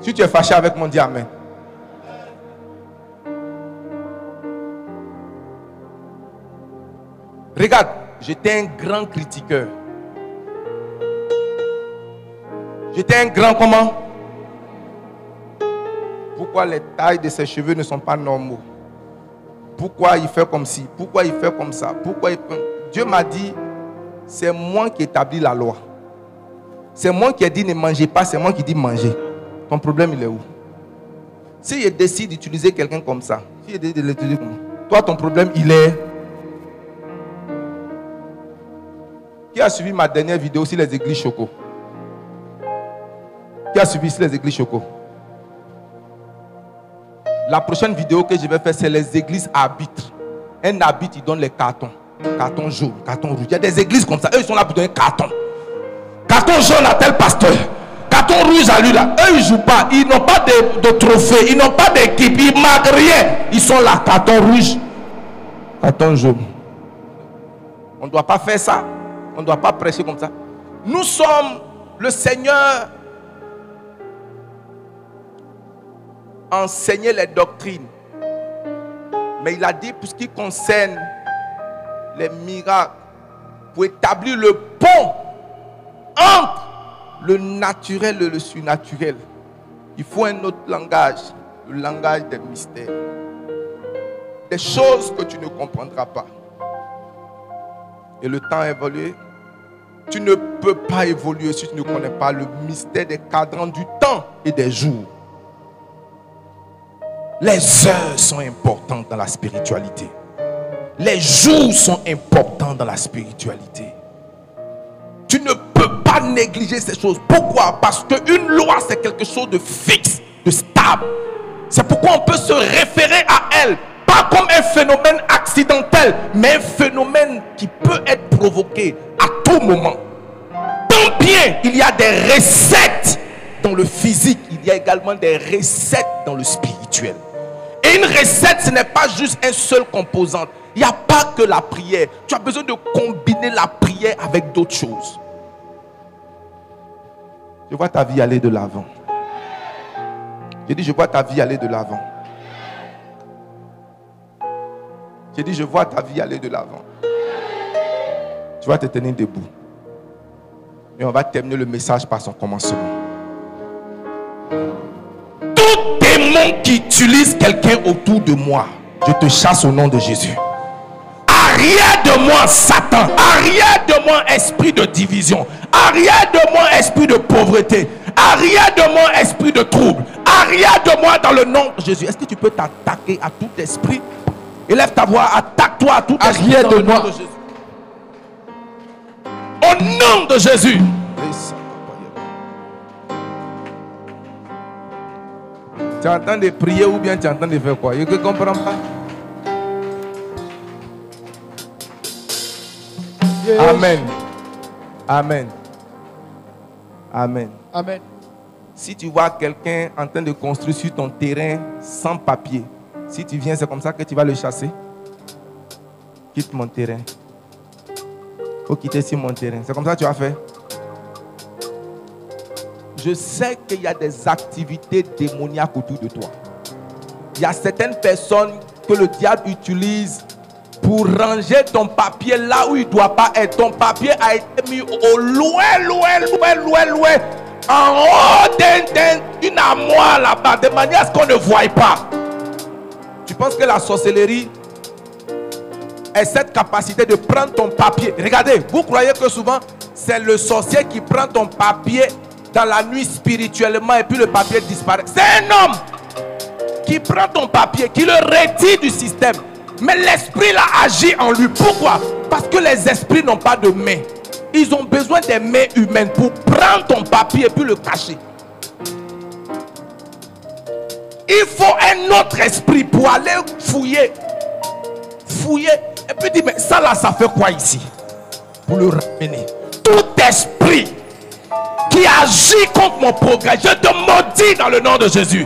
Si tu es fâché avec mon dis Regarde, j'étais un grand critiqueur. J'étais un grand comment? Pourquoi les tailles de ses cheveux ne sont pas normaux? Pourquoi il fait comme ci? Pourquoi il fait comme ça? Pourquoi il... Dieu m'a dit, c'est moi qui établis la loi. C'est moi qui ai dit ne mangez pas, c'est moi qui dis manger. Ton problème, il est où? Si je décide d'utiliser quelqu'un comme ça, si je décide de l'utiliser comme toi, ton problème, il est. Qui a suivi ma dernière vidéo sur les églises choco? Qui a suivi sur les églises choco? La prochaine vidéo que je vais faire, c'est les églises arbitres. Un arbitre, il donne les cartons. Carton jaune, carton rouge. Il y a des églises comme ça. Eux, ils sont là pour donner carton. Carton jaune à tel pasteur. Carton rouge à lui là. Eux, ils ne jouent pas. Ils n'ont pas de, de trophée. Ils n'ont pas d'équipe. Ils marquent rien. Ils sont là. Carton rouge. Carton jaune. On ne doit pas faire ça. On ne doit pas prêcher comme ça. Nous sommes le Seigneur enseignait les doctrines. Mais il a dit, pour ce qui concerne les miracles, pour établir le pont entre le naturel et le surnaturel, il faut un autre langage, le langage des mystères. Des choses que tu ne comprendras pas. Et le temps a évolué. Tu ne peux pas évoluer si tu ne connais pas le mystère des cadrans du temps et des jours. Les heures sont importantes dans la spiritualité. Les jours sont importants dans la spiritualité. Tu ne peux pas négliger ces choses. Pourquoi? Parce qu'une loi, c'est quelque chose de fixe, de stable. C'est pourquoi on peut se référer à elle, pas comme un phénomène accidentel, mais un phénomène qui peut être provoqué à tout moment. Tant combien il y a des recettes dans le physique, il y a également des recettes dans le spirituel. Et une recette, ce n'est pas juste un seul composant. Il n'y a pas que la prière. Tu as besoin de combiner la prière avec d'autres choses. Je vois ta vie aller de l'avant. J'ai dit, je vois ta vie aller de l'avant. J'ai dit, je vois ta vie aller de l'avant. Tu vas te tenir debout. Et on va terminer le message par son commencement. Tout démon qui utilise quelqu'un autour de moi, je te chasse au nom de Jésus. Arrière de moi, Satan. Arrière de moi, esprit de division. Arrière de moi, esprit de pauvreté. Arrière de moi, esprit de trouble. Arrière de moi dans le nom de Jésus. Est-ce que tu peux t'attaquer à tout esprit Élève ta voix, attaque-toi à tout Arrière de moi. Au nom de Jésus. Tu es en train de prier ou bien tu es en train de faire quoi? Je ne comprends pas. Amen. Amen. Amen. Amen. Si tu vois quelqu'un en train de construire sur ton terrain sans papier, si tu viens, c'est comme ça que tu vas le chasser. Quitte mon terrain. faut quitter sur mon terrain. C'est comme ça que tu vas faire. Je sais qu'il y a des activités démoniaques autour de toi. Il y a certaines personnes que le diable utilise pour ranger ton papier là où il ne doit pas être. Ton papier a été mis au loin, loin, loin, loin, loin, en haut d'un- d'un- d'une armoire là-bas, de manière à ce qu'on ne voie pas. Tu penses que la sorcellerie est cette capacité de prendre ton papier? Regardez, vous croyez que souvent c'est le sorcier qui prend ton papier dans la nuit spirituellement et puis le papier disparaît. C'est un homme qui prend ton papier, qui le retire du système. Mais l'esprit là agit en lui. Pourquoi? Parce que les esprits n'ont pas de main. Ils ont besoin des mains humaines pour prendre ton papier et puis le cacher. Il faut un autre esprit pour aller fouiller. Fouiller. Et puis dire, mais ça là, ça fait quoi ici? Pour le ramener. Tout esprit qui agit contre mon progrès, je te maudis dans le nom de Jésus.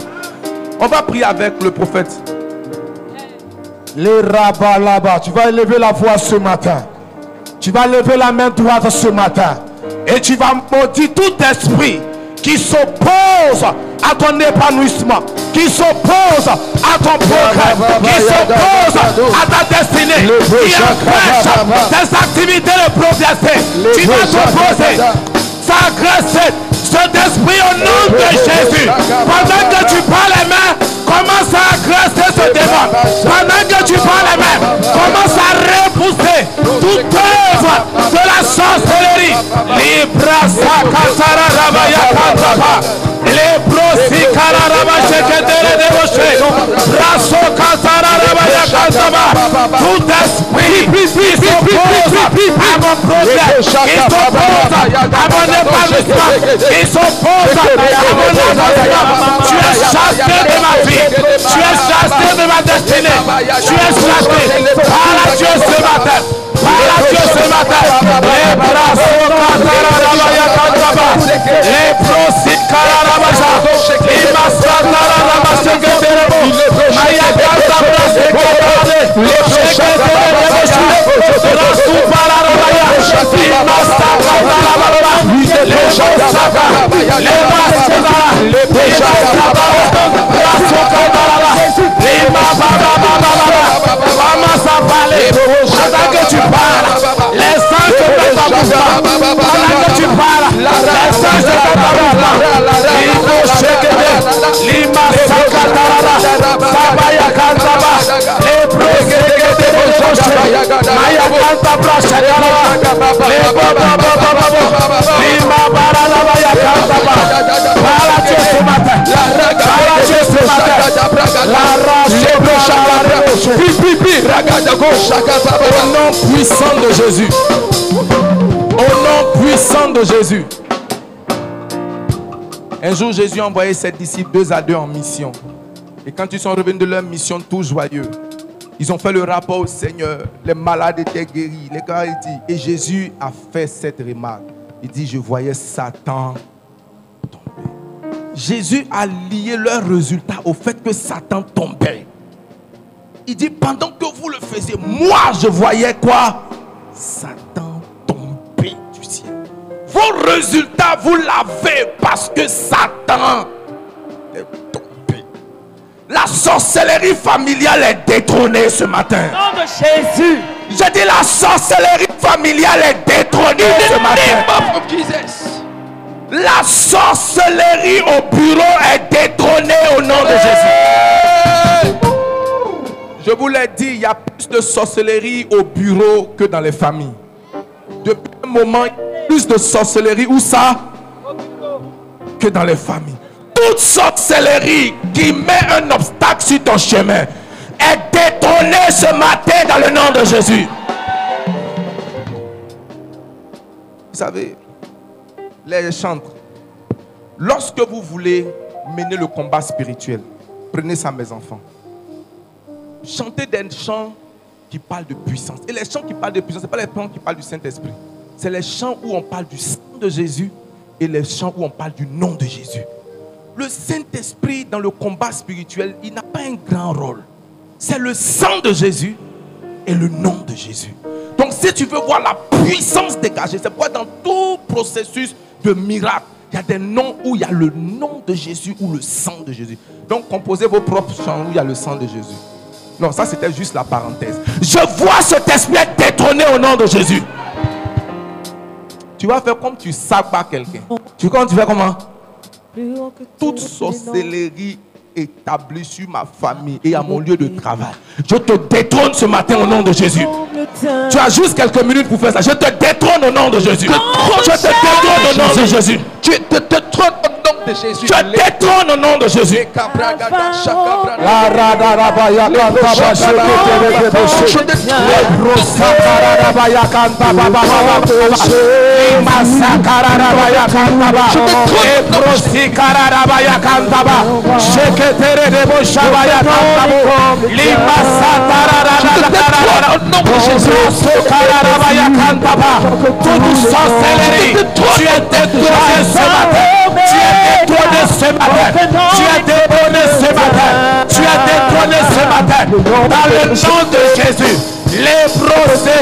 On va prier avec le prophète. Les rabats là-bas, tu vas élever la voix ce matin. Tu vas lever la main droite ce matin. Et tu vas maudire tout esprit qui s'oppose à ton épanouissement, qui s'oppose à ton progrès, qui s'oppose à ta destinée, qui empêche tes activités de progresser. Tu vas t'opposer. S'agresser cet esprit au nom de Jésus. Pendant que tu prends les mains, commence à agresser ce démon. Pendant que tu prends les mains, commence à repousser toute œuvre de la sorcellerie. Libra sakatara rabaya kantaba. Lebro sikara rabaya kedere deboshe. Braso katara rabaya kantaba. Tout esprit qui s'oppose à mon progrès, qui s'oppose à mon épanouissement, qui s'oppose à mon avancement. Tu es chassé de ma vie. Tu es chassé de ma destinée. Tu es chassé par la Dieu ce matin. Par la Dieu ce matin. Les bras sont katarabaya kantaba. Les bros Pendant que tu parles, Pendant que tu parles, les sangs se mettent en mouvement. Limo shekede, lima sakatarara, sabaya kantaba, lebro sekede boshe, maya kantabra shakarara, lebo baba baba baba, lima barala baya kantaba. Para Dieu ce matin, para Dieu ce matin, la rache boshe, pi pi pi, Au nom puissant de Jésus. Puissant de Jésus. Un jour, Jésus a envoyé ses disciples deux à deux en mission. Et quand ils sont revenus de leur mission, tout joyeux, ils ont fait le rapport au Seigneur. Les malades étaient guéris, les gars. Et Jésus a fait cette remarque. Il dit, je voyais Satan tomber. Jésus a lié leur résultat au fait que Satan tombait. Il dit, pendant que vous le faisiez, moi je voyais quoi? Satan. Vos résultats, vous l'avez parce que Satan est tombé. La sorcellerie familiale est détrônée ce matin. Au nom de Jésus. Je dis la sorcellerie familiale est détrônée ce matin. La sorcellerie au bureau est détrônée au nom de Jésus. Je vous l'ai dit, il y a plus de sorcellerie au bureau que dans les familles. Depuis un moment, plus de sorcellerie où ça? Que dans les familles. Toute sorcellerie qui met un obstacle sur ton chemin est détrônée ce matin dans le nom de Jésus. Vous savez, les chantres, lorsque vous voulez mener le combat spirituel, prenez ça mes enfants. Chantez des chants qui parlent de puissance. Et les chants qui parlent de puissance, ce pas les chants qui parlent du Saint-Esprit. C'est les chants où on parle du sang de Jésus et les chants où on parle du nom de Jésus. Le Saint-Esprit dans le combat spirituel, il n'a pas un grand rôle. C'est le sang de Jésus et le nom de Jésus. Donc si tu veux voir la puissance dégagée, c'est pourquoi dans tout processus de miracle, il y a des noms où il y a le nom de Jésus ou le sang de Jésus. Donc composez vos propres chants où il y a le sang de Jésus. Non, ça c'était juste la parenthèse. Je vois cet esprit être détrôné au nom de Jésus. Tu vas faire comme tu sabats quelqu'un. Tu vois tu fais comment? Toute sorcellerie établie sur ma famille et à mon lieu de travail. Je te détrône ce matin au nom de Jésus. Tu as juste quelques minutes pour faire ça. Je te détrône au nom de Jésus. Je te détrône au nom de Jésus. Tu te, te trônes au nom de Jésus. Je détrône au nom de Jésus. Kantaba. Toute sorcellerie, tu es détruit ce matin. Tu es détrôné ce matin. Tu es détrôné ce matin. Tu es détrôné ce matin. Dans le nom de Jésus. Les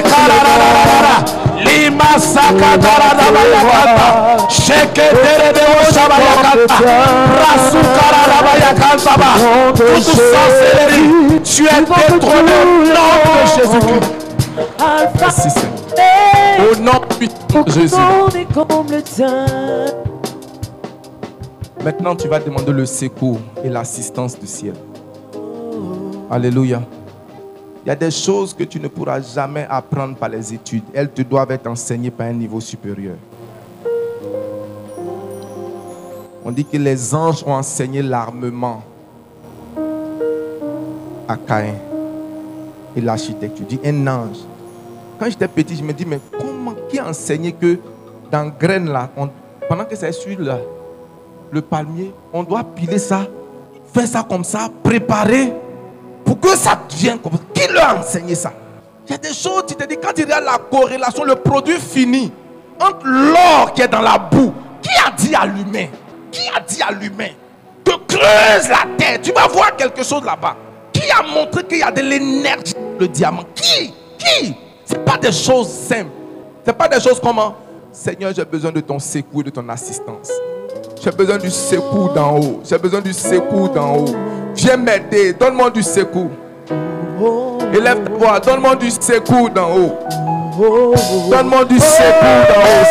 karararara. Lima sakatararabayakanta. Sheketerebeoshabayakanta. Rasukararabayakantaba. Toute sorcellerie. Tu es détrôné au nom de Jésus-Christ. Merci Seigneur. Au nom puissant de Jésus. Maintenant, tu vas demander le secours et l'assistance du ciel. Alléluia. Il y a des choses que tu ne pourras jamais apprendre par les études. Elles te doivent être enseignées par un niveau supérieur. On dit que les anges ont enseigné l'armement à Caïn et l'architecture. Tu dis un ange. Quand j'étais petit, je me dis, mais comment, qui a enseigné que dans graine là, pendant que c'est sur là, le palmier, on doit piler ça, faire ça comme ça, préparer pour que ça devienne comme ça. Qui leur a enseigné ça? Il y a des choses, tu te dis, quand tu regardes la corrélation, le produit fini, entre l'or qui est dans la boue, qui a dit à l'humain Qui a dit à l'humain de creuse la terre Tu vas voir quelque chose là-bas. Qui a montré qu'il y a de l'énergie le diamant Qui? Qui? Ce pas des choses simples. Ce pas des choses comment? Seigneur, j'ai besoin de ton secours de ton assistance. J'ai besoin du secours d'en haut. J'ai besoin du secours d'en haut. Viens m'aider. Donne-moi du secours. Élève ta voix. Donne-moi du secours d'en haut. Donne-moi du secours d'en haut,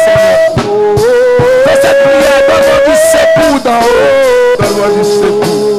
cette prière. Donne-moi du haut. Donne-moi du secours.